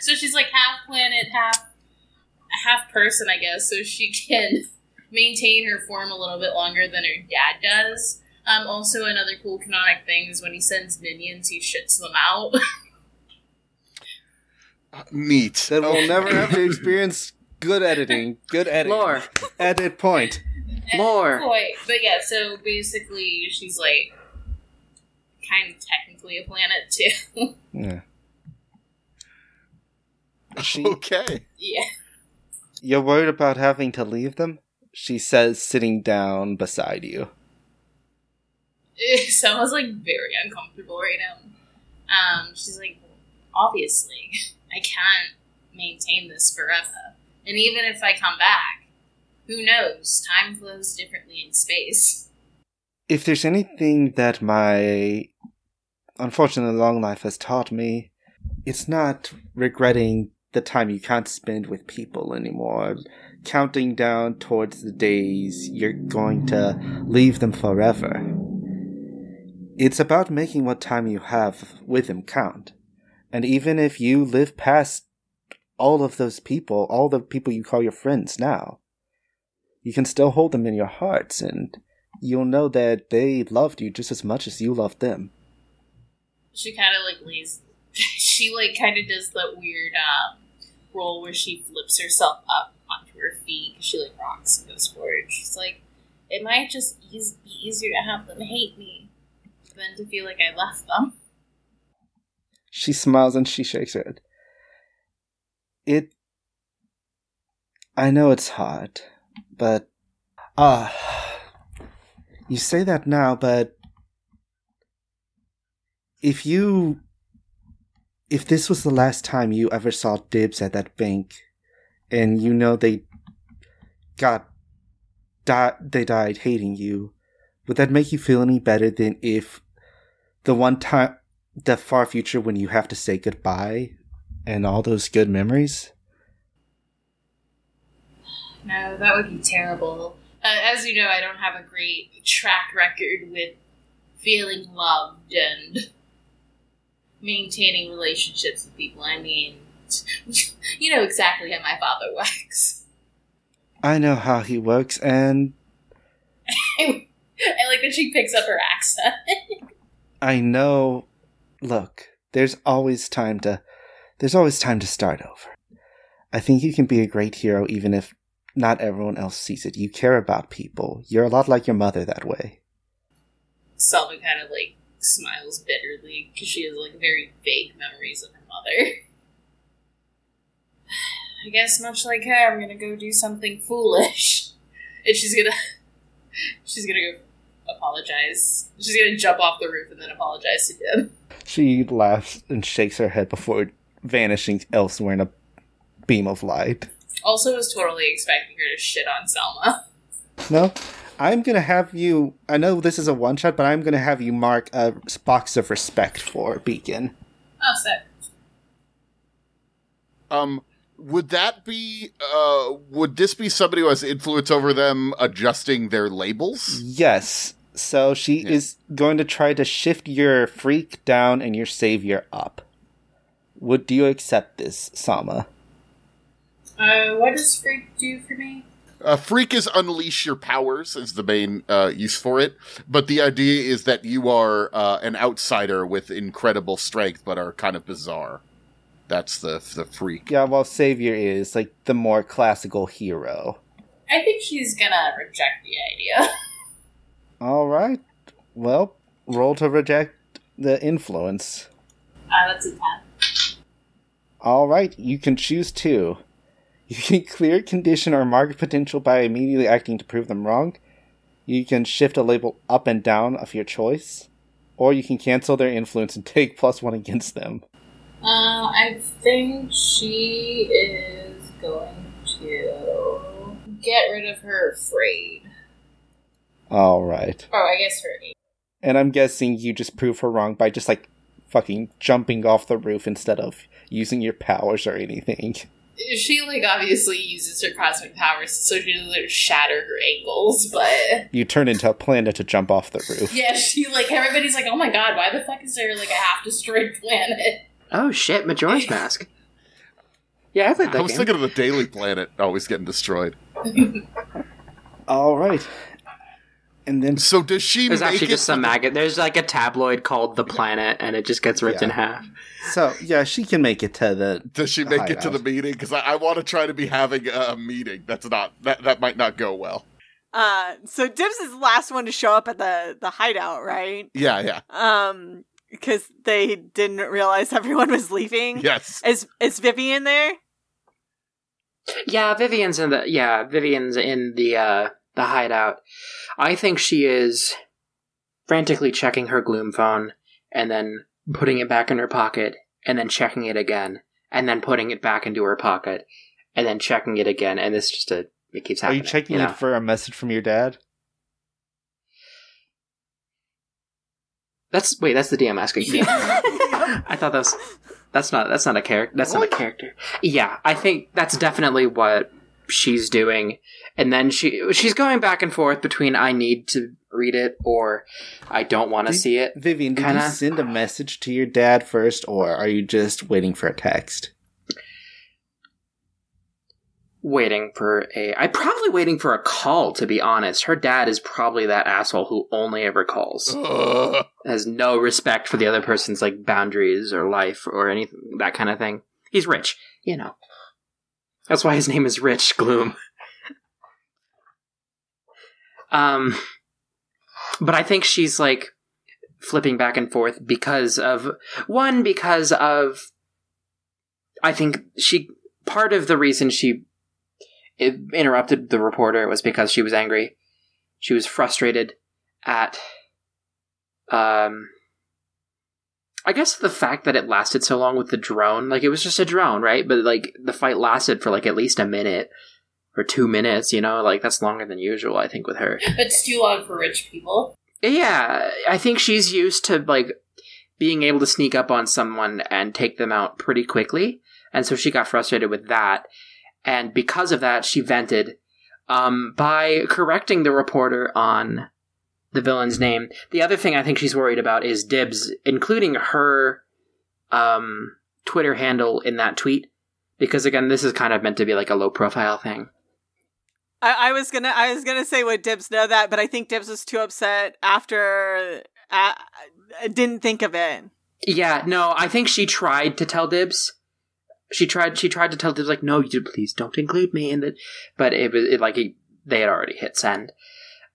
B: so she's like half planet, half half person, I guess. So she can (laughs) maintain her form a little bit longer than her dad does. Um, also, another cool canonic thing is when he sends minions, he shits them out.
D: Neat.
A: That we'll never have to experience good editing. Good editing.
C: Lore.
A: Edit point.
C: Lore.
B: Point. but yeah, so basically, she's like kind of technically a planet too. (laughs)
A: Yeah. She,
D: Okay.
B: yeah.
A: you're worried about having to leave them? She says, sitting down beside you. (laughs)
B: Someone's like very uncomfortable right now. Um, she's like, obviously, I can't maintain this forever. And even if I come back, who knows? Time flows differently in space.
A: If there's anything that my unfortunately long life has taught me, it's not regretting the time you can't spend with people anymore. Counting down towards the days you're going to leave them forever. It's about making what time you have with them count. And even if you live past all of those people, all the people you call your friends now, you can still hold them in your hearts and you'll know that they loved you just as much as you loved them.
B: She kind of like lays. (laughs) she like kind of does that weird um, roll where she flips herself up onto her feet. She like rocks and goes forward. She's like, it might just ease, be easier to have them hate me than to feel like I left them.
A: She smiles and she shakes her head. It. I know it's hard, but. Ah. you say that now, but. If you. If this was the last time you ever saw Dibs at that bank, and you know they got. Di- they died hating you, would that make you feel any better than if the one time the far future when you have to say goodbye and all those good memories?
B: No, that would be terrible. Uh, as you know, I don't have a great track record with feeling loved and maintaining relationships with people. I mean, (laughs) you know exactly how my father (laughs) works.
A: I know how he works, and (laughs)
B: I like that she picks up her accent.
A: I know. Look, there's always time to. There's always time to start over. I think you can be a great hero even if not everyone else sees it. You care about people. You're a lot like your mother that way.
B: Selma kind of like smiles bitterly because she has like very vague memories of her mother. (sighs) I guess much like her, I'm gonna go do something foolish, and she's gonna (laughs) she's gonna go apologize. She's gonna jump off the roof and then apologize to him.
A: She laughs and shakes her head before vanishing elsewhere in a beam of light.
B: Also, was totally expecting her to shit on Selma.
A: No, I'm gonna have you. I know this is a one shot, but I'm gonna have you mark a box of respect for Beacon.
B: Oh, sick.
D: Um, would that be? Uh, would this be somebody who has influence over them adjusting their labels?
A: Yes. So she
D: Yeah.
A: is going to try to shift your freak down and your savior up. Would do you accept this, Sama?
B: Uh, what does Freak do for me?
D: Uh, freak is unleash your powers is the main uh, use for it, but the idea is that you are uh, an outsider with incredible strength, but are kind of bizarre. That's the the freak.
A: Yeah, well, savior is like the more classical hero.
B: I think he's gonna reject the idea. (laughs)
A: All right. Well, roll to reject the influence.
B: Uh, that's a 10.
A: All right, you can choose two. (laughs) You can clear condition or mark potential by immediately acting to prove them wrong. You can shift a label up and down of your choice, or you can cancel their influence and (laughs) take plus one against them.
B: Uh, I think she is going to get rid of her afraid.
A: All right.
B: Oh, I guess her eight.
A: And I'm guessing you just prove her wrong by just like fucking jumping off the roof instead of using your powers or anything. (laughs)
B: She, like, obviously uses her cosmic powers so she doesn't shatter her ankles, but.
A: You turn into a planet to jump off the roof. (laughs)
B: Yeah, she, like, everybody's like, oh my god, why the fuck is there, like, a half destroyed planet?
C: Oh shit, Majora's (laughs) Mask. Yeah, I played that
D: I was
C: game.
D: thinking of the Daily Planet always getting destroyed.
A: All right. And then
D: So does she
C: There's
D: make
C: actually
D: it
C: just some maggot. There's like a tabloid called The Planet, and it just gets ripped in half.
A: so yeah, she can make it to the
D: Does she make it to the meeting? Because I, I want to try to be having a meeting. That's not that that might not go well.
E: Uh, so Dibs is the last one to show up at the the hideout, right?
D: Yeah, yeah,
E: Um, because they didn't realize everyone was leaving.
D: yes.
E: Is is Vivian there?
C: Yeah, Vivian's in the yeah, Vivian's in the uh the hideout. I think she is frantically checking her gloom phone and then putting it back in her pocket, and then checking it again, and then putting it back into her pocket, and then checking it again, and it's just a it keeps happening.
A: Are you checking
C: know?
A: it for a message from your dad?
C: That's wait, that's the DM asking. (laughs) I thought that was that's not that's not a character. That's not a character. Yeah, I think that's definitely what she's doing. And then she she's going back and forth between I need to read it or I don't want to see it.
A: Vivian, did
C: Kinda.
A: you send a message to your dad first, or are you just waiting for a text?
C: Waiting for a I'm probably waiting for a call to be honest. Her dad is probably that asshole who only ever calls.
D: Ugh.
C: Has no respect for the other person's like boundaries or life or anything that kind of thing. He's rich, you know. That's why his name is Rich Gloom. um but I think she's like flipping back and forth because of one because of I think she part of the reason she interrupted the reporter was because she was angry. She was frustrated at um I guess the fact that it lasted so long with the drone, like it was just a drone, right? But like the fight lasted for like at least a minute or 2 minutes, you know? Like that's longer than usual I think with her.
B: It's too long for rich people.
C: Yeah, I think she's used to like being able to sneak up on someone and take them out pretty quickly, and so she got frustrated with that. And because of that, she vented um, by correcting the reporter on the villain's name. The other thing I think she's worried about is Dibs, including her um, Twitter handle in that tweet, because again, this is kind of meant to be like a low profile thing.
E: I, I was gonna I was gonna say would Dibs know that, but I think Dibs was too upset after uh, didn't think of it.
C: Yeah, no, I think she tried to tell Dibs. She tried. She tried to tell Dibs like, "No, you please don't include me in that." But it was it, like it, they had already hit send,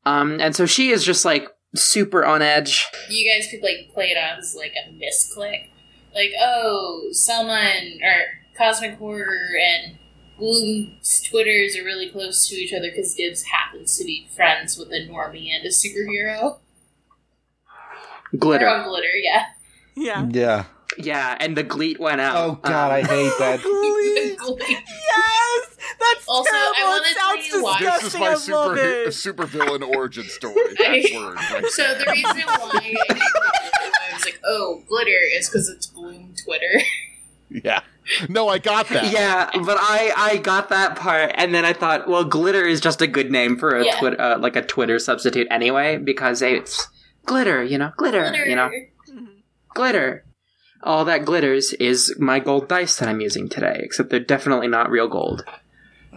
C: um, and so she is just like super on edge.
B: You guys could like play it out as like a misclick. Like, oh, someone or Cosmic Horror and Gloom's Twitters are really close to each other because Gibbs happens to be friends with a normie and a superhero.
C: Glitter,
B: on Glitter, yeah.
E: Yeah.
A: Yeah.
C: Yeah, and the gleet went out.
A: Oh god, I
C: Um,
A: hate that. (laughs)
E: Glee.
B: Glee.
E: yes, that's
B: Also, I
E: terrible.
B: wanna
E: it
B: tell
E: sounds
B: you why-
D: This is
E: disgusting.
D: my
E: I love
D: super
E: it.
D: super villain origin story. (laughs) That word. Right
B: So
D: there.
B: the reason why I, think that I was like, oh, Glitter is because it's Gloom Twitter.
D: yeah. No, I got that.
C: Yeah, but I I got that part, and then I thought, well, glitter is just a good name for a
B: Yeah.
C: Twitter uh, like a Twitter substitute anyway, because it's glitter, you know, glitter,
B: Glitter.
C: you know. Glitter. All that glitters is my gold dice that I'm using today, except they're definitely not real gold.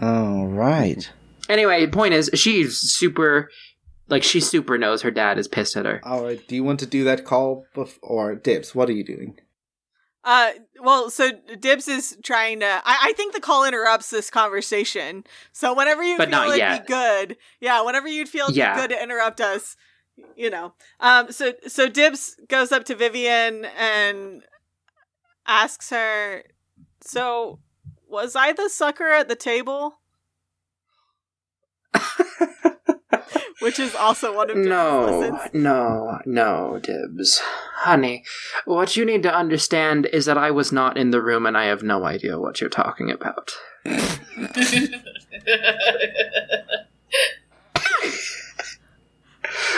A: All right.
C: Anyway, point is, she's super, like, she super knows her dad is pissed at her.
A: All right. Do you want to do that call bef- or Dibs? What are you doing?
E: Uh, well, so Dibs is trying to. I, I think the call interrupts this conversation. So whenever you
C: But
E: feel
C: not
E: it'd
C: yet.
E: be good, yeah. Whenever you'd feel it'd
C: Yeah.
E: be good to interrupt us, you know. Um, so so Dibs goes up to Vivian and asks her, "So was I the sucker at the table?" (laughs) Which is also one of Dibs'
C: No,
E: lessons.
C: no, no, Dibs. Honey, what you need to understand is that I was not in the room and I have no idea what you're talking about. (laughs)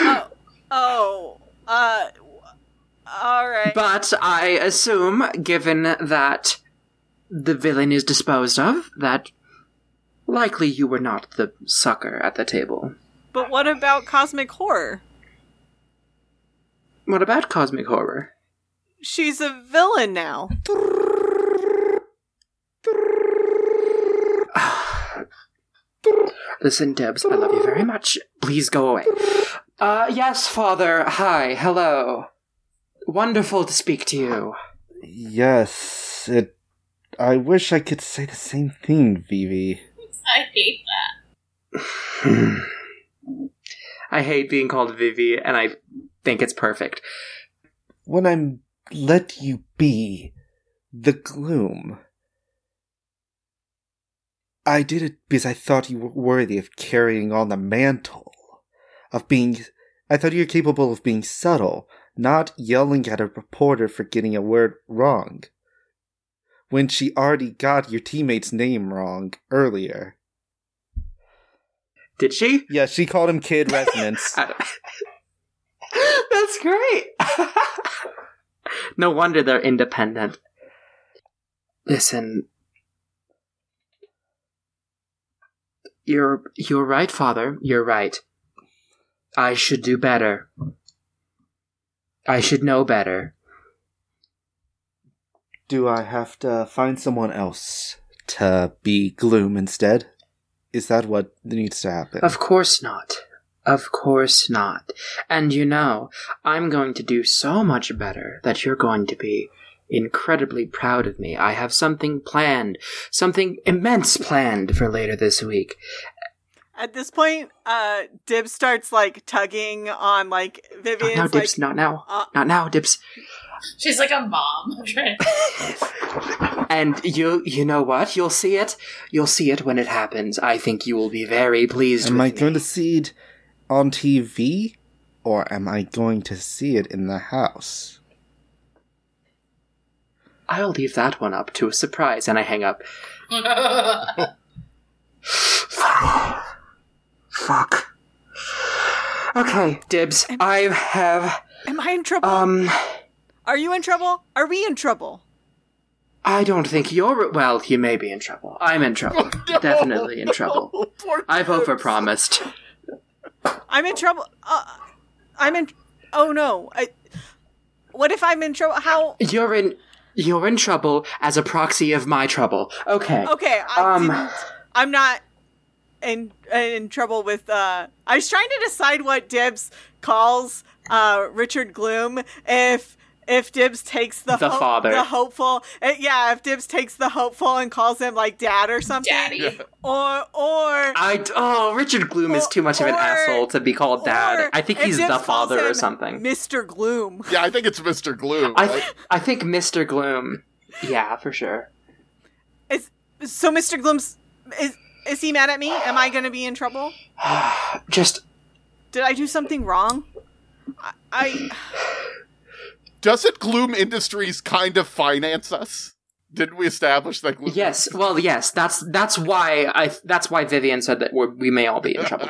E: Oh, oh, uh, all right.
C: But I assume, given that the villain is disposed of, that likely you were not the sucker at the table.
E: But what about cosmic horror?
C: What about cosmic horror?
E: She's a villain now. (sighs)
C: Listen, Debs, I love you very much. Please go away. Uh, yes, father. Hi, hello. Wonderful to speak to you.
A: Yes. It. I wish I could say the same thing, Vivi.
B: I hate that. (sighs)
C: I hate being called Vivi, and I think it's perfect.
A: When I'm let you be the gloom. I did it because I thought you were worthy of carrying on the mantle. Of being. I thought you were capable of being subtle, not yelling at a reporter for getting a word wrong when she already got your teammate's name wrong earlier.
C: Did she?
A: Yeah, she called him Kid Resonance. (laughs)
C: That's great. (laughs) no wonder they're independent. Listen. You're you're right, father. You're right. I should do better. I should know better.
A: Do I have to find someone else to be Gloom instead? Is that what needs to happen?
C: Of course not. Of course not. And you know, I'm going to do so much better that you're going to be incredibly proud of me. I have something planned, something immense planned for later this week.
E: At this point, uh, Dibs starts like tugging on like
C: Not
E: Vivian's
C: now,
E: like,
C: not now.
E: uh,
C: not now, Dibs.
B: She's like a mom. (laughs)
C: And you, you know what? You'll see it. You'll see it when it happens. I think you will be very pleased
A: Am
C: with
A: I
C: me.
A: going to see it on TV or am I going to see it in the house?
C: I'll leave that one up to a surprise, and I hang up. (laughs) (sighs) (laughs) Fuck. Okay, Dibs. I have
E: Am I in trouble?
C: um.
E: Are you in trouble? Are we in trouble?
C: I don't think you're. Well, you may be in trouble. I'm in trouble. (laughs) Definitely in trouble. (laughs)
D: Poor
C: I've overpromised.
E: I'm in trouble. Uh, I'm in. Oh no. I, what if I'm in trouble? How?
C: You're in. You're in trouble as a proxy of my trouble. Okay.
E: Okay, I
C: Um.
E: I'm not in in trouble with. uh I was trying to decide what Dibs calls uh Richard Gloom. If if Dibs takes the
C: The father.
E: the hopeful, uh, yeah. If Dibs takes the hopeful and calls him like dad or something,
B: Daddy. (laughs)
E: or or
C: I oh Richard Gloom is too much of an asshole to be called dad. I think he's
E: Dibs
C: the
E: calls
C: father or something.
E: Mr. Gloom.
D: Yeah, I think it's Mr. Gloom.
C: I
D: right?
C: th- I think Mr. Gloom. Yeah, for sure.
E: Is so Mr. Gloom's is is he mad at me? Am I going to be in trouble? (sighs)
C: Just
E: Did I do something wrong? I, I (sighs)
D: Doesn't Gloom Industries kind of finance us? Didn't we establish that Gloom?
C: yes. Well, yes. That's that's why I that's why Vivian said that we're, we may all be in trouble.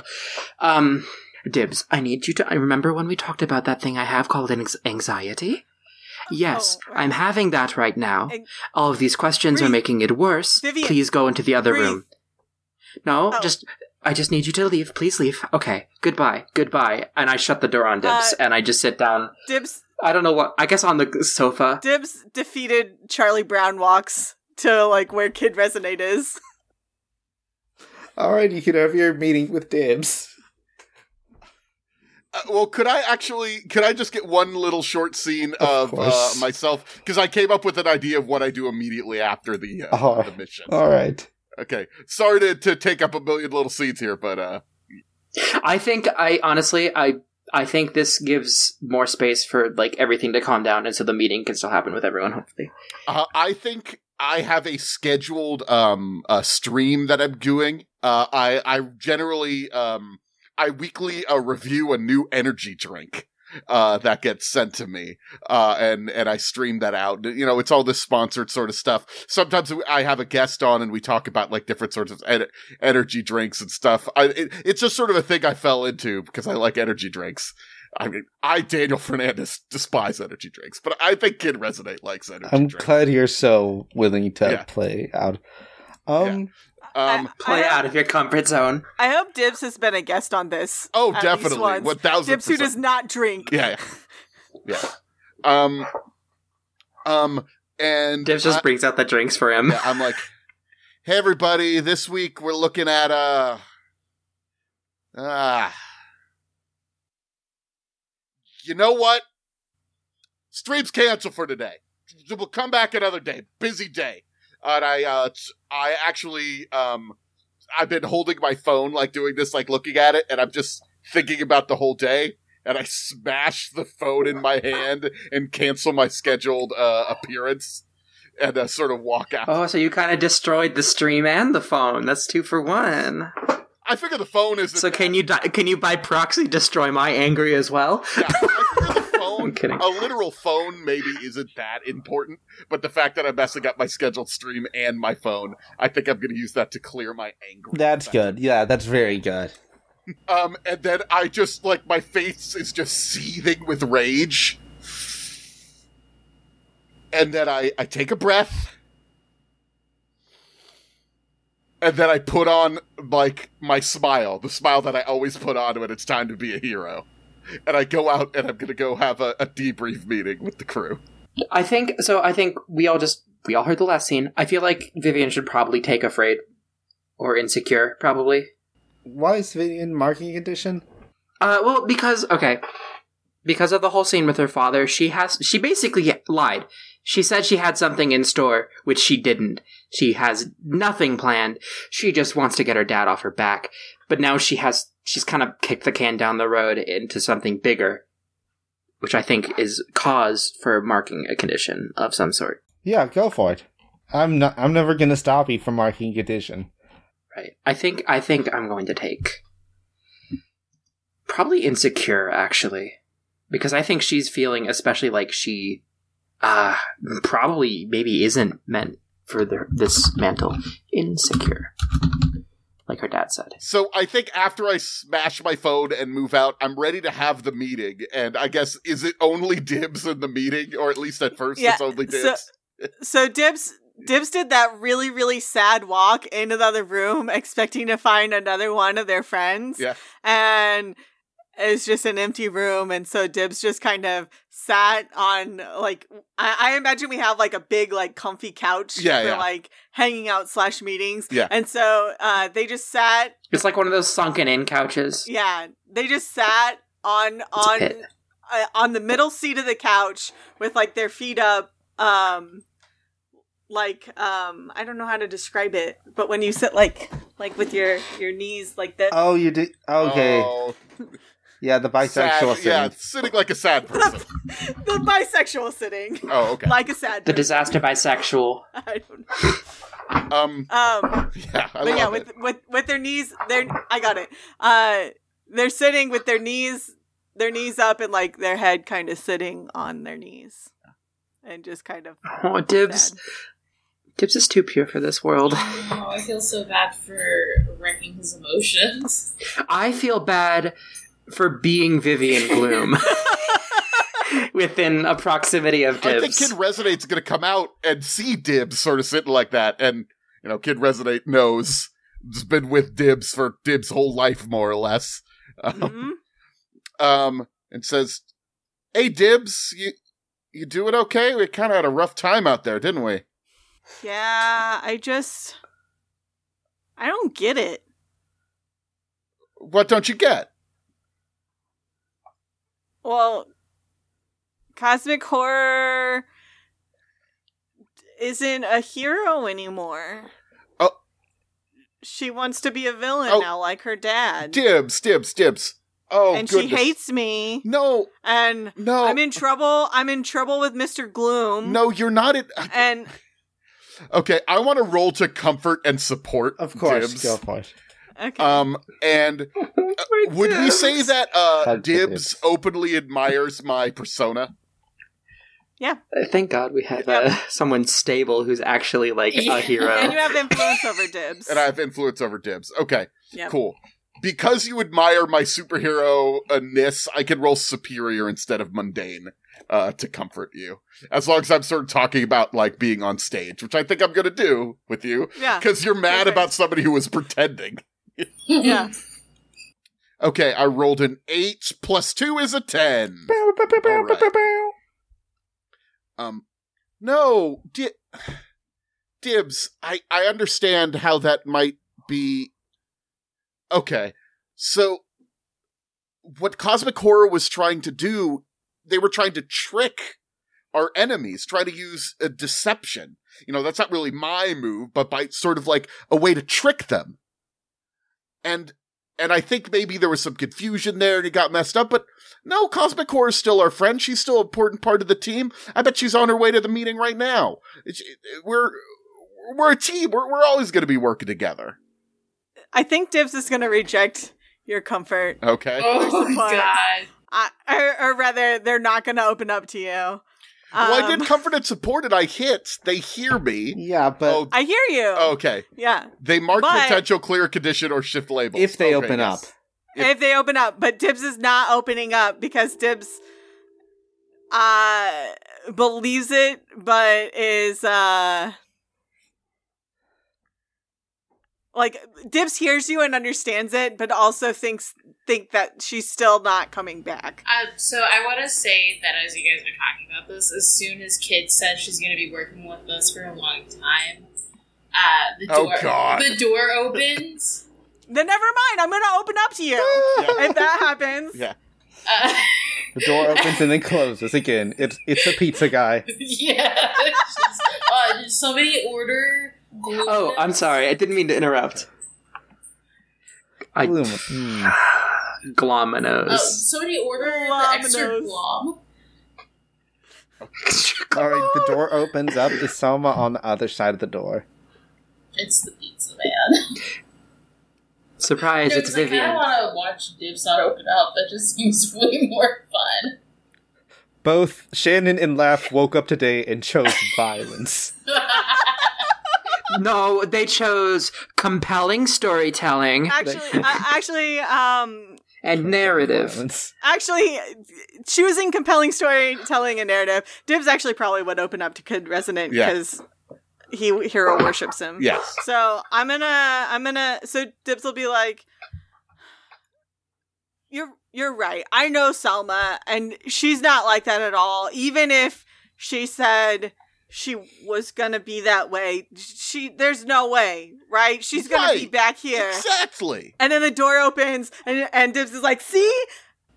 C: Um, Dibs, I need you to. I remember when we talked about that thing I have called an ex- anxiety. Yes,
E: Oh, right.
C: I'm having that right now. All of these questions are making it worse.
E: Vivian,
C: Please go into the other
E: breathe.
C: room. No,
E: Oh.
C: just I just need you to leave. Please leave. Okay. Goodbye. Goodbye. And I shut the door on Dibs
E: Uh,
C: and I just sit down.
E: Dibs
C: I don't know what. I guess on the sofa.
E: Dibs defeated Charlie Brown walks to like where Kid Resonate is.
A: Alright, you can have your meeting with Dibs.
D: Uh, well, could I actually? Could I just get one little short scene
A: Of
D: of, uh, myself? Because I came up with an idea of what I do immediately after the uh,
A: Oh.
D: the mission.
A: Alright.
D: Okay, sorry to, to take up a million little scenes here, but uh,
C: I think I honestly I I think this gives more space for like everything to calm down, and so the meeting can still happen with everyone. Hopefully.
D: uh, I think I have a scheduled um a stream that I'm doing. Uh, I I generally um I weekly uh, review a new energy drink. Uh, that gets sent to me, uh, and and I stream that out. You know, it's all this sponsored sort of stuff. Sometimes I have a guest on, and we talk about like different sorts of en- energy drinks and stuff. I, it, it's just sort of a thing I fell into because I like energy drinks. I mean, I Daniel Fernandez despise energy drinks, but I think Kid Resonate likes energy
A: I'm
D: drinks.
A: glad you're so willing to
D: Yeah.
A: play out. Um,
D: Um,
C: Play
E: I,
C: out of your comfort zone.
E: I hope Dibs has been a guest on this.
D: oh,
E: at least
D: definitely,
E: once.
D: one thousand
E: Dibs who does not drink.
D: Yeah, yeah, yeah. Um, um, and
C: Dibs just
D: I-
C: brings out the drinks for him.
D: yeah, I'm like, hey everybody, this week we're looking at uh, ah, you know what? Stream's canceled for today. We'll come back another day. Busy day. And I, uh, I actually, um, I've been holding my phone, like doing this, like looking at it, and I'm just thinking about the whole day. And I smash the phone in my hand and cancel my scheduled uh, appearance, and uh, sort of walk out.
C: Oh, so you kind of destroyed the stream and the phone. That's two for one.
D: I figure the phone is.
C: So can you di- can you by proxy destroy my angry as well?
D: Yeah, I figure the phone
C: I'm kidding.
D: a literal phone maybe isn't that important, but the fact that I'm messing up my scheduled stream and my phone, I think I'm going to use that to clear my anger.
A: That's good. Yeah, that's very good.
D: Um, and then I just like my face is just seething with rage, and then I I take a breath, and then I put on like my smile, the smile that I always put on when it's time to be a hero, and I go out and I'm gonna go have a, a debrief meeting with the crew.
C: I think so. I think we all just we all heard the last scene. I feel like Vivian should probably take afraid or insecure, probably.
A: Why is Vivian marking condition?
C: Uh, well, because okay, because of the whole scene with her father, she has she basically lied. She said she had something in store, which she didn't. She has nothing planned. She just wants to get her dad off her back. But now she has she's kind of kicked the can down the road into something bigger, which I think is cause for marking a condition of some sort.
A: Yeah, go for it. I'm not. I'm never gonna stop you from marking a condition.
C: Right. I think I think I'm going to take probably insecure actually because I think she's feeling especially like she uh probably maybe isn't meant for the, this mantle insecure like her dad said.
D: So I think after I smash my phone and move out, I'm ready to have the meeting. And I guess is it only (laughs) dibs in the meeting, or at least at first
E: Yeah,
D: it's only
E: so-
D: dibs.
E: So Dibs Dibs did that really, really sad walk into the other room, (laughs) expecting to find another one of their friends.
D: Yeah.
E: And it's just an empty room, and so Dibs just kind of sat on like I, I imagine we have like a big like comfy couch
D: Yeah,
E: for
D: yeah.
E: like hanging out slash meetings.
D: Yeah.
E: And so uh they just sat
C: It's like one of those sunken in couches.
E: yeah, they just sat on on uh, on the middle seat of the couch with like their feet up um like um I don't know how to describe it, but when you sit like like with your your knees like this
A: Oh, you did. Okay.
D: Oh,
A: Yeah, the bisexual
D: sad, yeah, sitting like a sad person. (laughs)
E: the bisexual sitting
D: oh, okay.
E: like a sad
C: The
E: person.
C: disaster bisexual. (laughs)
E: I don't know.
D: Um,
E: Um
D: yeah, I
E: but yeah, with
D: it.
E: with with their knees, their I got it. Uh, they're sitting with their knees, their knees up, and like their head kind of sitting on their knees, and just kind of
C: Oh, Dibs.
E: sad.
C: Dibs is too pure for this world.
B: Oh, I feel so bad for wrecking his emotions.
C: I feel bad for being Vivian Gloom (laughs) (laughs) within a proximity of Dibs.
D: I think
C: Dibs.
D: Kid Resonate's going to come out and see Dibs sort of sitting like that, and you know, Kid Resonate knows has been with Dibs for Dibs' whole life, more or less. (laughs) Um,
E: Mhm.
D: um, and says, "Hey, Dibs, you you doing okay? We kind of had a rough time out there, didn't we?"
E: Yeah, I just I don't get it.
D: What don't you get?
E: Well, cosmic horror isn't a hero anymore.
D: Oh.
E: She wants to be a villain
D: Oh.
E: now, like her dad.
D: Dibs, Dibs, Dibs. Oh,
E: and
D: goodness.
E: she hates me.
D: No,
E: And
D: no,
E: I'm in trouble. I'm in trouble with Mr. Gloom.
D: no. You're not in.
E: And
D: Okay, I want to roll to comfort and support.
A: Of course,
D: Dibs.
A: go for it.
E: okay.
D: Um, and would we say that uh, Dibs
A: Dibs.
D: openly admires my persona?
C: Uh, Thank God we have uh, someone stable who's actually like
B: Yeah.
C: a (laughs) hero.
E: and you have influence over Dibs.
D: And I have influence over Dibs. Okay,
E: Yep.
D: cool. Because you admire my superhero ness, I can roll superior instead of mundane uh, to comfort you. As long as I'm sort of talking about like being on stage, which I think I'm going to do with you,
E: Yeah.
D: because you're mad
E: Perfect.
D: about somebody who was pretending.
E: Yeah. (laughs)
D: Okay, I rolled an eight plus two is a ten. right. Um, no, di- dibs. I I understand how that might be. Okay, so what cosmic horror was trying to do, they were trying to trick our enemies, try to use a deception. You know, that's not really my move, but by sort of like a way to trick them. And and I think maybe there was some confusion there and it got messed up, but no, Cosmic Horror is still our friend. She's still an important part of the team. I bet she's on her way to the meeting right now. It's, we're we're a team. We're we're always going to be working together.
E: I think Dibs is going to reject your comfort.
D: Okay.
B: oh
E: support.
B: god.
E: I, or, or rather, they're not going to open up to you.
D: Well, I
E: Um,
D: did comfort and support and I hit. They hear me.
A: Yeah, but
D: Oh,
E: I hear you.
D: okay.
E: Yeah.
D: They mark
E: But-
D: potential clear condition or shift label.
A: if they
D: Okay,
A: open
D: yes.
A: up,
D: If-
E: if they open up, but Dibs is not opening up because Dibs uh believes it but is uh like Dibs hears you and understands it but also thinks think that she's still not coming back.
B: Uh, so I want to say that as you guys are talking about this, as soon as Kid says she's going to be working with us for a long time, uh, the
D: Oh,
B: door
D: God.
B: the door opens.
E: Then never mind, I'm gonna open up to you. if that happens.
D: Yeah.
B: Uh,
A: the door (laughs) opens and then closes again. It's it's a pizza guy. (laughs)
B: yeah. It's just, uh, did somebody order. Gluten
C: Oh, I'm sorry. I didn't mean to interrupt. I
A: Gloom. (sighs) Hmm.
C: glom my
B: Oh, somebody order the extra glom. (laughs)
A: All right, the door opens up. Is Selma on the other side of the door?
B: It's the pizza man. (laughs)
C: Surprise!
B: No,
C: it's
B: 'cause I kind
C: Vivian.
B: of want to watch Dibs not open up. That just (laughs) seems way more fun.
A: Both Shannon and Lav woke up today and chose violence.
C: No, they chose compelling storytelling
E: Actually, uh, actually, um,
C: and narrative.
E: Actually, choosing compelling storytelling and narrative, Dibs actually probably would open up to Kid Resonate
D: Yeah.
E: because he hero worships him.
D: Yes.
E: So I'm gonna, I'm gonna. So Dibs will be like, "You're, you're right. I know Selma, and she's not like that at all. Even if she said." She was gonna be that way. She, there's no way, right? She's gonna be back here.
D: Exactly.
E: And then the door opens, and and Dibs is like, "See,"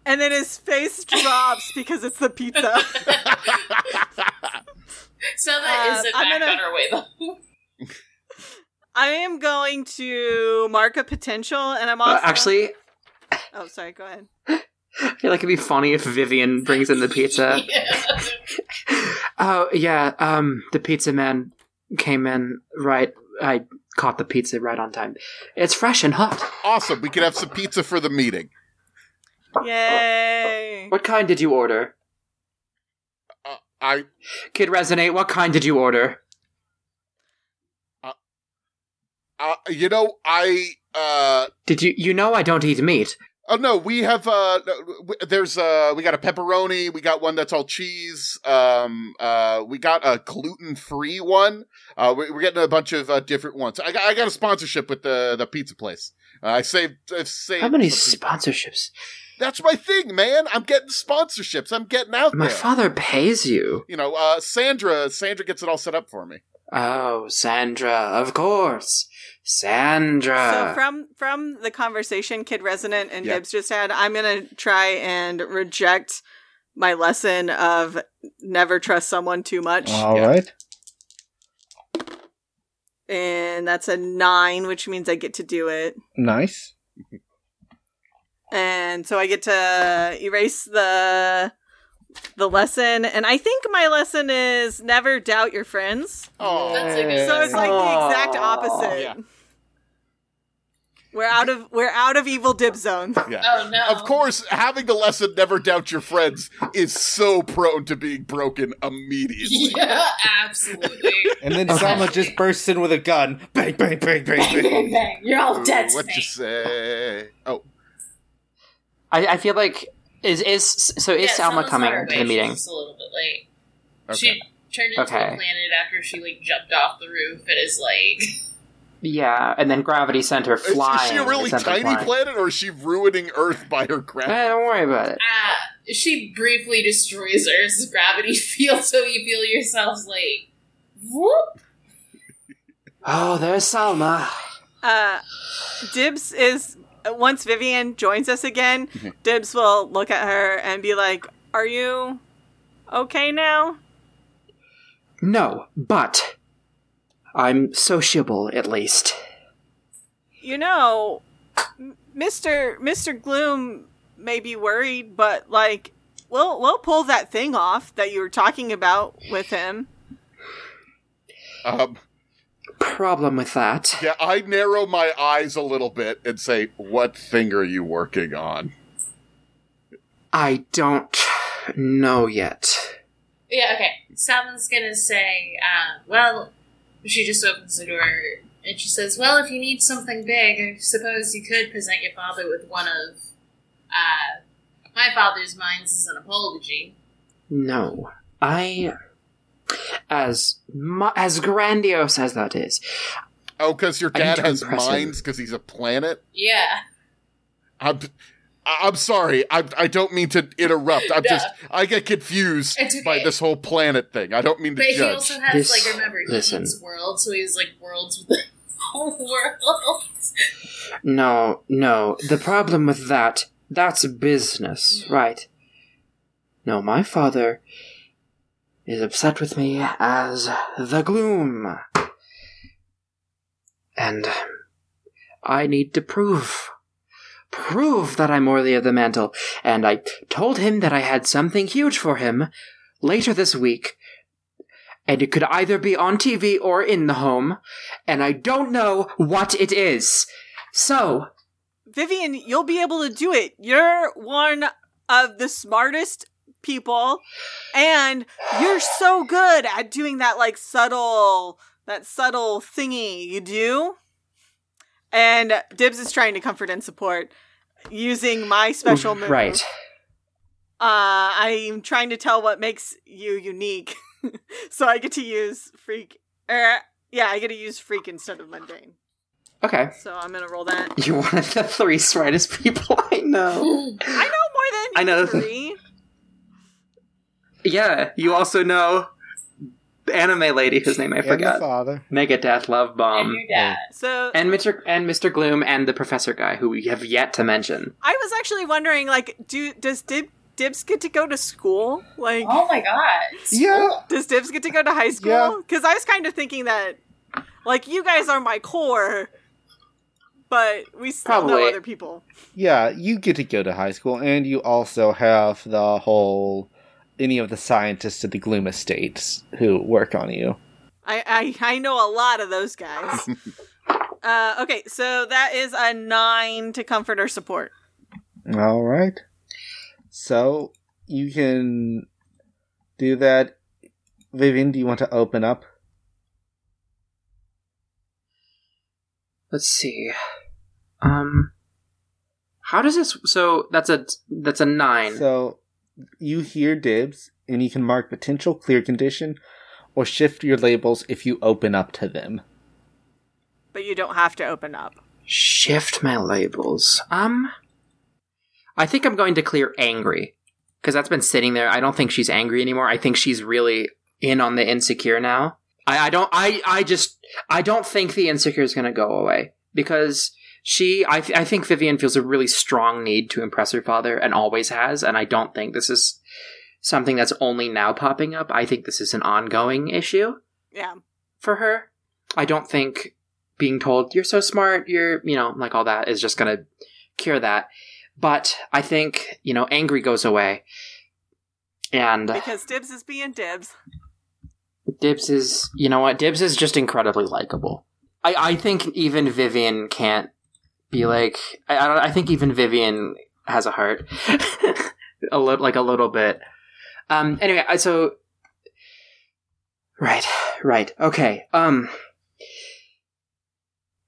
E: and then his face (laughs) drops because it's the pizza. (laughs)
B: So that
E: Uh,
B: is a
E: I'm
B: back
E: gonna-
B: on our way though.
E: I am going to mark a potential, and I'm also
C: Uh, actually,
E: Oh, sorry. Go ahead. (laughs)
C: I feel like it'd be funny if Vivian brings in the pizza. (laughs)
B: Yeah. (laughs)
C: Oh yeah, um, the pizza man came in right. I caught the pizza right on time. It's fresh and hot.
D: Awesome. We could have some pizza for the meeting.
E: Yay!
C: What kind did you order?
D: I
C: Kid Resonate, what kind did you order?
D: uh, you know, I uh
C: Did you you know I don't eat meat?
D: Oh no, we have uh there's uh we got a pepperoni, we got one that's all cheese. Um uh we got a gluten-free one. Uh we- we're getting a bunch of uh, different ones. I got I got a sponsorship with the the pizza place. Uh, I saved I've saved
C: How many sponsorships?
D: That's my thing, man. I'm getting sponsorships. I'm getting out
C: My
D: there.
C: father pays you.
D: you know, uh Sandra Sandra gets it all set up for me.
C: Oh, Sandra, of course. Sandra.
E: so from from the conversation Kid Resonate and
D: Yeah.
E: Dibs just had, I'm gonna try and reject my lesson of never trust someone too much,
A: All
D: Yeah.
A: right.
E: and that's a nine, which means I get to do it.
A: Nice.
E: and so I get to erase the the lesson. And I think my lesson is never doubt your friends.
D: Oh,
B: That's a good-
E: So it's like the exact opposite.
D: Yeah.
E: We're out of we're out of evil dib zone. (laughs)
D: yeah.
B: Oh no!
D: Of course, having the lesson "Never doubt your friends" is so prone to being broken immediately. (laughs)
B: Yeah, absolutely.
A: And then
C: Okay.
A: Selma just bursts in with a gun. Bang, bang, bang, bang,
B: bang,
A: bang.
B: bang, bang. You're all dead.
D: What you say? Oh,
C: I, I feel like is is so is
B: Yeah,
C: Salma
B: Selma's
C: coming to
B: way.
C: the
B: She's
C: meeting?
B: just a little bit late.
D: okay.
B: She turned into
C: Okay.
B: a planet after she like jumped off the roof and is like
C: Yeah, and then gravity sent her flying.
D: Is she a really tiny
C: flying.
D: planet, or is she ruining Earth by her
C: Eh,
D: gravity?
C: don't worry about it.
B: uh, she briefly destroys Earth's gravity (laughs) field, so you feel yourselves like whoop.
C: Oh, there's Salma.
E: Uh, Dibs is once Vivian joins us again.
D: Mhm.
E: Dibs will look at her and be like, "Are you okay now?"
C: No, but I'm sociable at least.
E: You know, Mister Mister Gloom may be worried, but like, we'll we'll pull that thing off that you were talking about with him.
D: Um,
C: Problem with that.
D: yeah, I narrow my eyes a little bit and say, "What thing are you working on?"
C: I don't know yet.
B: Yeah, okay. Someone's gonna say, uh, well, she just opens the door and she says, well, if you need something big, I suppose you could present your father with one of, uh, my father's minds as an apology.
C: No, I, as mu- as grandiose as that is,
D: Oh, because your dad has
C: impress him.
D: minds because he's a planet.
B: Yeah.
D: I'm, I'm sorry. I, I don't mean to interrupt. I'm
B: No.
D: just I get confused
B: It's
D: by this whole planet thing. I don't mean to
B: But he also has,
C: This-
B: like, remember, he
C: listen.
B: eats worlds, so he's like, worlds with the (laughs) whole world.
C: no, no. The problem with that, that's business,
B: Mm.
C: right? No, my father is upset with me as the gloom. And I need to prove prove that I'm worthy of the mantle, and I told him that I had something huge for him later this week, and it could either be on TV or in the home, and I don't know what it is. So,
E: Vivian, you'll be able to do it. You're one of the smartest people, and you're so good at doing that like subtle, that subtle thingy you do. And Dibs is trying to comfort and support using my special move.
C: right.
E: Uh, I'm trying to tell what makes you unique, (laughs) so I get to use freak. Er, yeah, I get to use freak instead of mundane.
C: Okay.
E: So I'm gonna roll that. (laughs)
C: You're one of the three smartest people (laughs) I know.
E: I know more than
C: I know.
E: three.
C: Yeah, you also know anime lady whose name I
A: And your
C: forgot.
A: father.
C: Megadeth Love
B: and
C: Bomb.
B: your dad.
E: So
C: And Mr. and Mr. Gloom and the Professor guy who we have yet to mention.
E: I was actually wondering, like, do does Dib, Dibs get to go to school? Like,
B: Oh my god.
A: Yeah.
E: does Dibs get to go to high
A: Yeah.
E: school? Because I was kind of thinking that, like, you guys are my core, but we still know other people.
A: Yeah, you get to go to high school, and you also have the whole any of the scientists at the Gloom Estates who work on you.
E: I I, I know a lot of those guys. (laughs) uh, okay, so that is a nine to comfort or support.
A: All right. So you can do that. Vivian, do you want to open up?
C: Let's see. Um how does this so that's a that's a 9.
A: So you hear dibs, and you can mark potential clear condition or shift your labels if you open up to them.
E: But you don't have to open up.
C: Shift my labels. Um I think I'm going to clear angry cuz that's been sitting there. I don't think she's angry anymore. I think she's really in on the insecure now. I, I don't I I just I don't think the insecure is going to go away because she I th- I think Vivian feels a really strong need to impress her father and always has and I don't think this is something that's only now popping up. I think this is an ongoing issue
E: Yeah.
C: for her. I don't think being told you're so smart, you're, you know, like all that is just going to cure that. But I think, you know, angry goes away. And
E: Because Dibs is being Dibs.
C: Dibs is, you know what? Dibs is just incredibly likable. I, I think even Vivian can't be like, I, I, don't, I think even Vivian has a heart. (laughs) a little, like a little bit. Um, anyway, so, right, right, okay, um,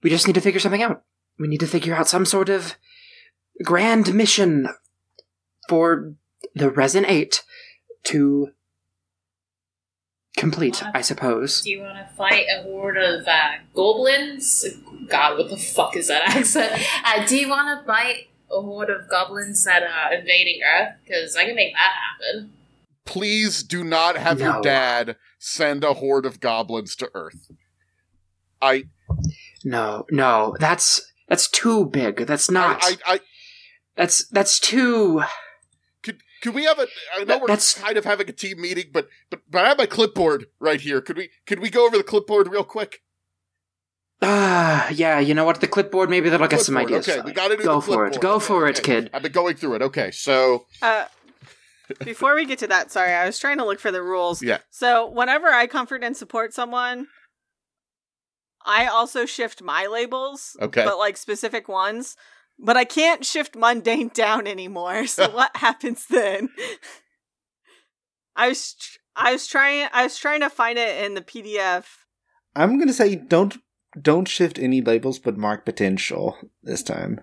C: we just need to figure something out. We need to figure out some sort of grand mission for the Resonate to complete, I suppose.
B: Do you want to fight a horde of uh, goblins? God, what the fuck is that (laughs) accent? Uh, do you want to fight a horde of goblins that are invading Earth? Because I can make that happen.
D: Please do not have
C: No.
D: your dad send a horde of goblins to Earth. I
C: No, no, that's that's too big. That's not.
D: I, I, I
C: that's that's too.
D: Could could we have a I know
C: That-
D: we're
C: that's-
D: kind of having a team meeting, but but but I have my clipboard right here. Could we could we go over the clipboard real quick?
C: Ah, yeah. You know what? The clipboard. Maybe that'll get some ideas.
D: Okay, we gotta do
C: Go
D: the
C: for it. Go
D: Okay,
C: for it,
D: okay.
C: kid.
D: I've been going through it. Okay, so
E: Uh, before we get to that, sorry, I was trying to look for the rules.
D: Yeah.
E: So whenever I comfort and support someone, I also shift my labels.
D: Okay.
E: But like specific ones. But I can't shift mundane down anymore. So (laughs) what happens then? I was tr- I was trying I was trying to find it in the PDF.
A: I'm gonna say don't don't shift any labels, but mark potential this time.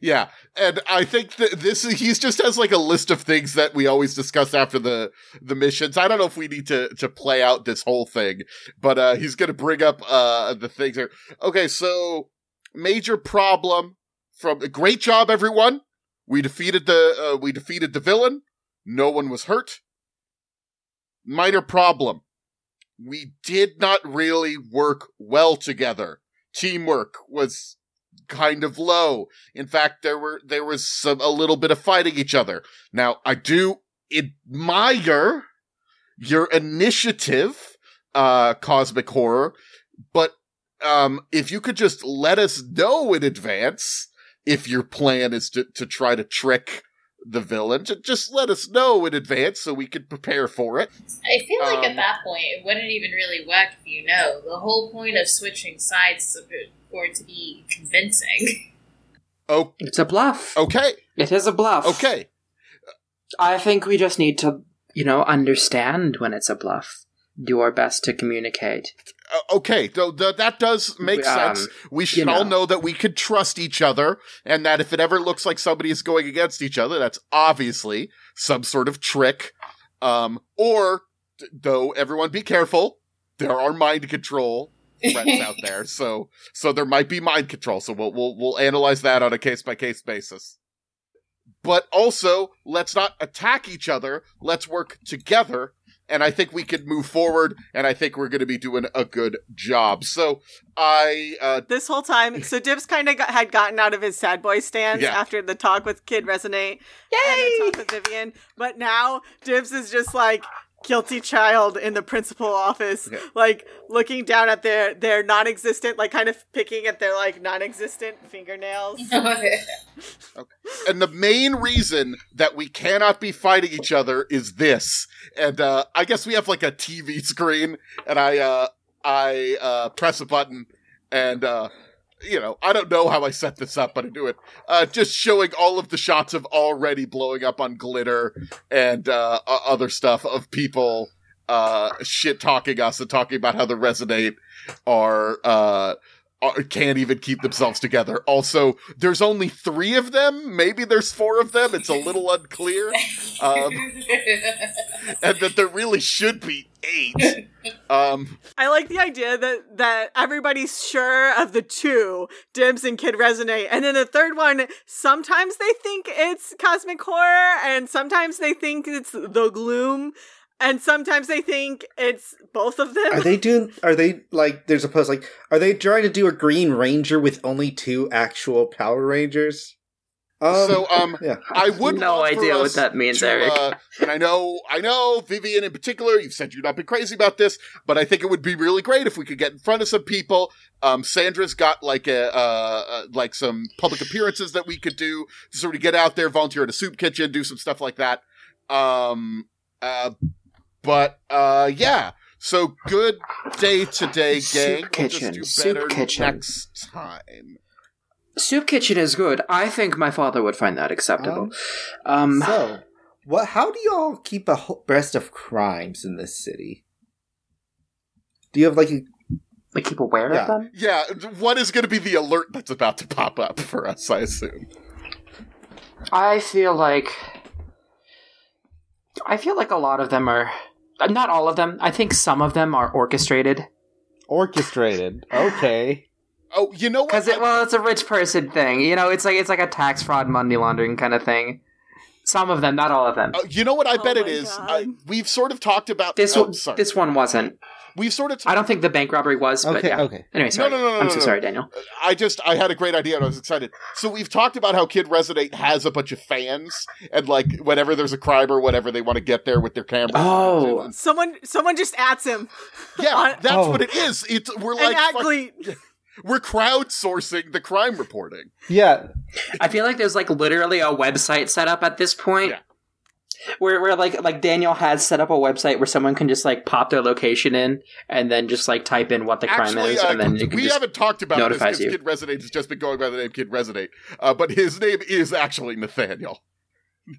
D: Yeah, and I think that this he's just has like a list of things that we always discuss after the the missions. I don't know if we need to to play out this whole thing, but uh he's going to bring up uh the things here. Okay, so major problem from a great job everyone. We defeated the uh, we defeated the villain. No one was hurt. Minor problem. We did not really work well together. Teamwork was kind of low. In fact, there were there was some a little bit of fighting each other. Now, I do admire your initiative, uh, Cosmic Horror, but um, if you could just let us know in advance if your plan is to, to try to trick the villain, ju- just let us know in advance so we can prepare for it.
B: I feel like
D: Um,
B: at that point it wouldn't even really work if you know. The whole point of switching sides is for it to be convincing. (laughs)
D: Oh,
C: It's a bluff.
D: okay,
C: It is a bluff.
D: okay.
C: I think we just need to, you know, understand when it's a bluff. Do our best to communicate.
D: Uh, okay, though th- that does make
C: Um,
D: sense. We should
C: you
D: all
C: know.
D: know that we could trust each other, and that if it ever looks like somebody is going against each other, that's obviously some sort of trick. Um, or th- though, everyone be careful. There are mind control threats out (laughs) there, so so there might be mind control. So we'll we'll we'll analyze that on a case by case basis. But also, let's not attack each other. Let's work together and I think we could move forward, and I think we're going to be doing a good job. So I, uh,
E: This whole time, so Dibs kind of got, had gotten out of his sad boy stance
D: Yeah.
E: after the talk with Kid Resonate and the talk with Vivian, but now Dibs is just like guilty child in the principal office,
D: Okay.
E: like looking down at their their non-existent, like kind of picking at their like non-existent fingernails. (laughs) okay.
D: and the main reason that we cannot be fighting each other is this. And uh, I guess we have like a TV screen, and I, uh, I uh, press a button, and uh, you know, I don't know how I set this up, but I do it. Uh, just showing all of the shots of already blowing up on glitter and uh, other stuff of people uh, shit talking us and talking about how the resonate are uh, can't even keep themselves together. Also, there's only three of them. Maybe there's four of them. It's a little unclear. Um, (laughs) and that there really should be eight. Um,
E: I like the idea that that everybody's sure of the two, Dibs and Kid Resonate, and then the third one, sometimes they think it's cosmic horror, and sometimes they think it's the gloom, and sometimes they think it's both of them.
A: Are they doing? Are they like? There's a post like. Are they trying to do a Green Ranger with only two actual Power Rangers? Um,
D: so, um, (laughs)
A: yeah.
D: I would
C: no idea what that means,
D: to,
C: Eric.
D: uh, and I know, I know, Vivian in particular, you've said you've not been crazy about this, but I think it would be really great if we could get in front of some people. Um, Sandra's got like a, uh, uh, like some public appearances that we could do to sort of get out there, volunteer at a soup kitchen, do some stuff like that. Um, uh, but, uh, yeah. So good day today, gang.
C: Soup
D: We'll just
C: kitchen,
D: do
C: soup kitchen.
D: next time.
C: Soup kitchen is good. I think my father would find that acceptable. Um,
A: So, what? How do y'all keep a ho- breast of crimes in this city? Do you have like a
C: like keep aware
A: Yeah.
C: of them.
D: Yeah, what is going to be the alert that's about to pop up for us, I assume?
C: I feel like I feel like a lot of them are not all of them. I think some of them are orchestrated
A: orchestrated? Okay.
D: Oh, you know what?
C: because it, well, it's a rich person thing. You know, it's like it's like a tax fraud, money laundering kind of thing. Some of them, not all of them.
D: Uh, you know what I
E: Oh
D: bet it is.
E: my.
D: Uh, we've sort of talked about
C: This
D: oh,
C: one,
D: sorry.
C: this one wasn't.
D: We've sort of.
C: I don't think the bank robbery was, but
A: Okay.
C: yeah.
A: Okay.
C: Anyway, sorry.
D: no, no, no,
C: I'm so
D: no.
C: sorry, Daniel.
D: I just I had a great idea and I was excited. So we've talked about how Kid Resonate has a bunch of fans and like whenever there's a crime or whatever, they want to get there with their camera.
C: Oh.
D: And-
E: someone, someone just ats him,
D: yeah, (laughs)
E: on-
D: that's
A: Oh.
D: what it is. It's we're
E: and
D: like fuck-
E: actually, (laughs)
D: we're crowdsourcing the crime reporting.
A: Yeah.
C: I feel like there's like literally a website set up at this point.
D: Yeah.
C: Where where like like Daniel has set up a website where someone can just like pop their location in and then just like type in what the crime
D: Actually,
C: is
D: uh,
C: and then it
D: we
C: just
D: haven't talked about this
C: notifies
D: because
C: you.
D: Kid Resonate has just been going by the name Kid Resonate, uh, but his name is actually Nathaniel.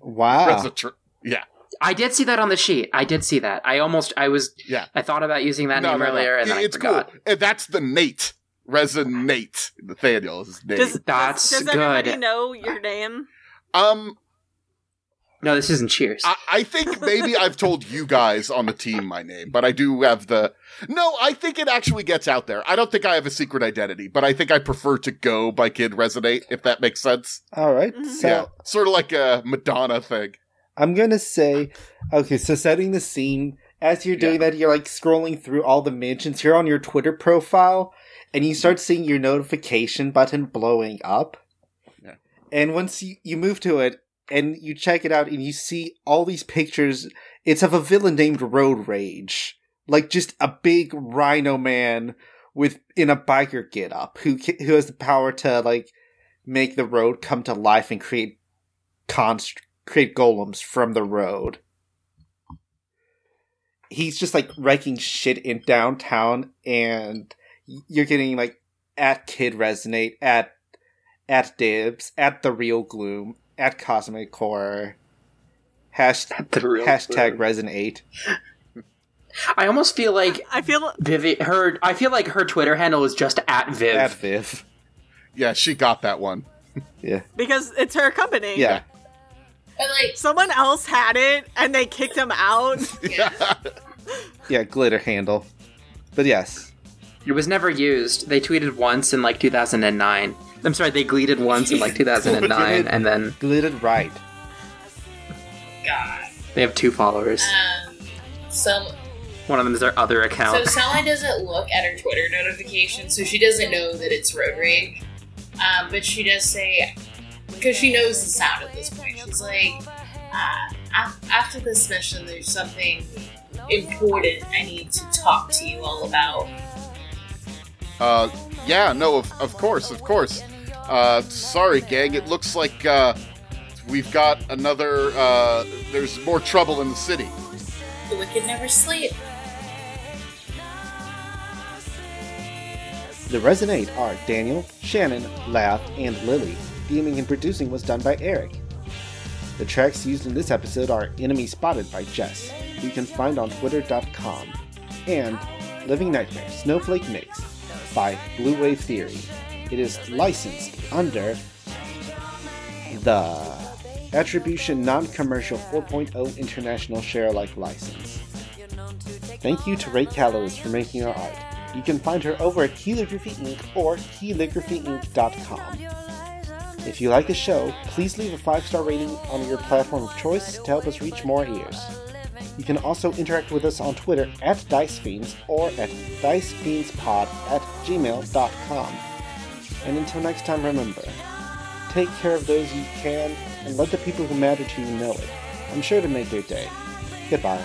A: Wow.
D: Resitr- yeah,
C: I did see that on the sheet. I did see that. I almost I was
D: yeah.
C: I thought about using that
D: No,
C: name
D: no, no.
C: earlier and then
D: it's
C: I forgot.
D: cool. And that's the Nate. Resonate. Nathaniel is his name.
E: Does,
C: That's
E: does, does
C: good.
E: everybody know your name?
D: um,
C: No, this isn't Cheers.
D: I, I think maybe I've told you guys on the team my name, but I do have the. No, I think it actually gets out there. I don't think I have a secret identity, but I think I prefer to go by Kid Resonate, if that makes sense.
A: All right.
E: Mhm.
A: So
D: yeah, sort of like a Madonna thing.
A: I'm gonna say, okay, so setting the scene as you're doing that, you're like scrolling through all the mentions. You're on your Twitter profile, and you start seeing your notification button blowing up.
D: Yeah.
A: And once you, you move to it and you check it out, and you see all these pictures, it's of a villain named Road Rage, like just a big rhino man with in a biker get up who who has the power to like make the road come to life and create const- create golems from the road. He's just like wrecking shit in downtown, and you're getting like at Kid Resonate, at at Dibs, at the Real Gloom, at Cosmic Core, hashtag, (laughs)
C: The real
A: hashtag
C: word.
A: Resonate.
C: I almost feel like
E: I feel
C: Vivi her I feel like her Twitter handle is just at Viv.
A: At Viv.
D: Yeah, she got that one.
A: Yeah.
E: because it's her company.
A: Yeah.
B: But like,
E: Someone else had it and they kicked him out. (laughs)
D: Yeah.
A: Yeah, glitter handle. But yes.
C: It was never used. They tweeted once in like 2009. I'm sorry, they gleated once in like (laughs) 2009, and then
A: Glittered right.
B: God.
C: they have two followers.
B: Um, some
C: One of them is their other account. So.
B: Sally doesn't look at her Twitter notifications, so she doesn't know that it's road rage. Um, but she does say, because she knows the sound at this point, she's like, uh, after this mission, there's something important I need to talk to you all about.
D: Uh, yeah, no, of, of course, of course. Uh, sorry, gang. It looks like uh, we've got another. Uh, there's more trouble in the city.
B: The wicked never sleep.
A: The Resonate are Daniel, Shannon, Lav, and Lily. Theming and producing was done by Eric. The tracks used in this episode are Enemy Spotted by Jess, who you can find on twitter.com, and Living Nightmare Snowflake Mix by Blue Wave Theory. It is licensed under the Attribution Non Commercial 4.0 International Share Alike license. Thank you to Ray Callows for making our art. You can find her over at Calligraphy Inc. or calligraphyinc.com. If you like the show, please leave a five star rating on your platform of choice to help us reach more ears. You can also interact with us on Twitter at DiceFiends or at DiceFiendsPod at gmail.com. And until next time, remember take care of those you can and let the people who matter to you know it. I'm sure to make their day. Goodbye.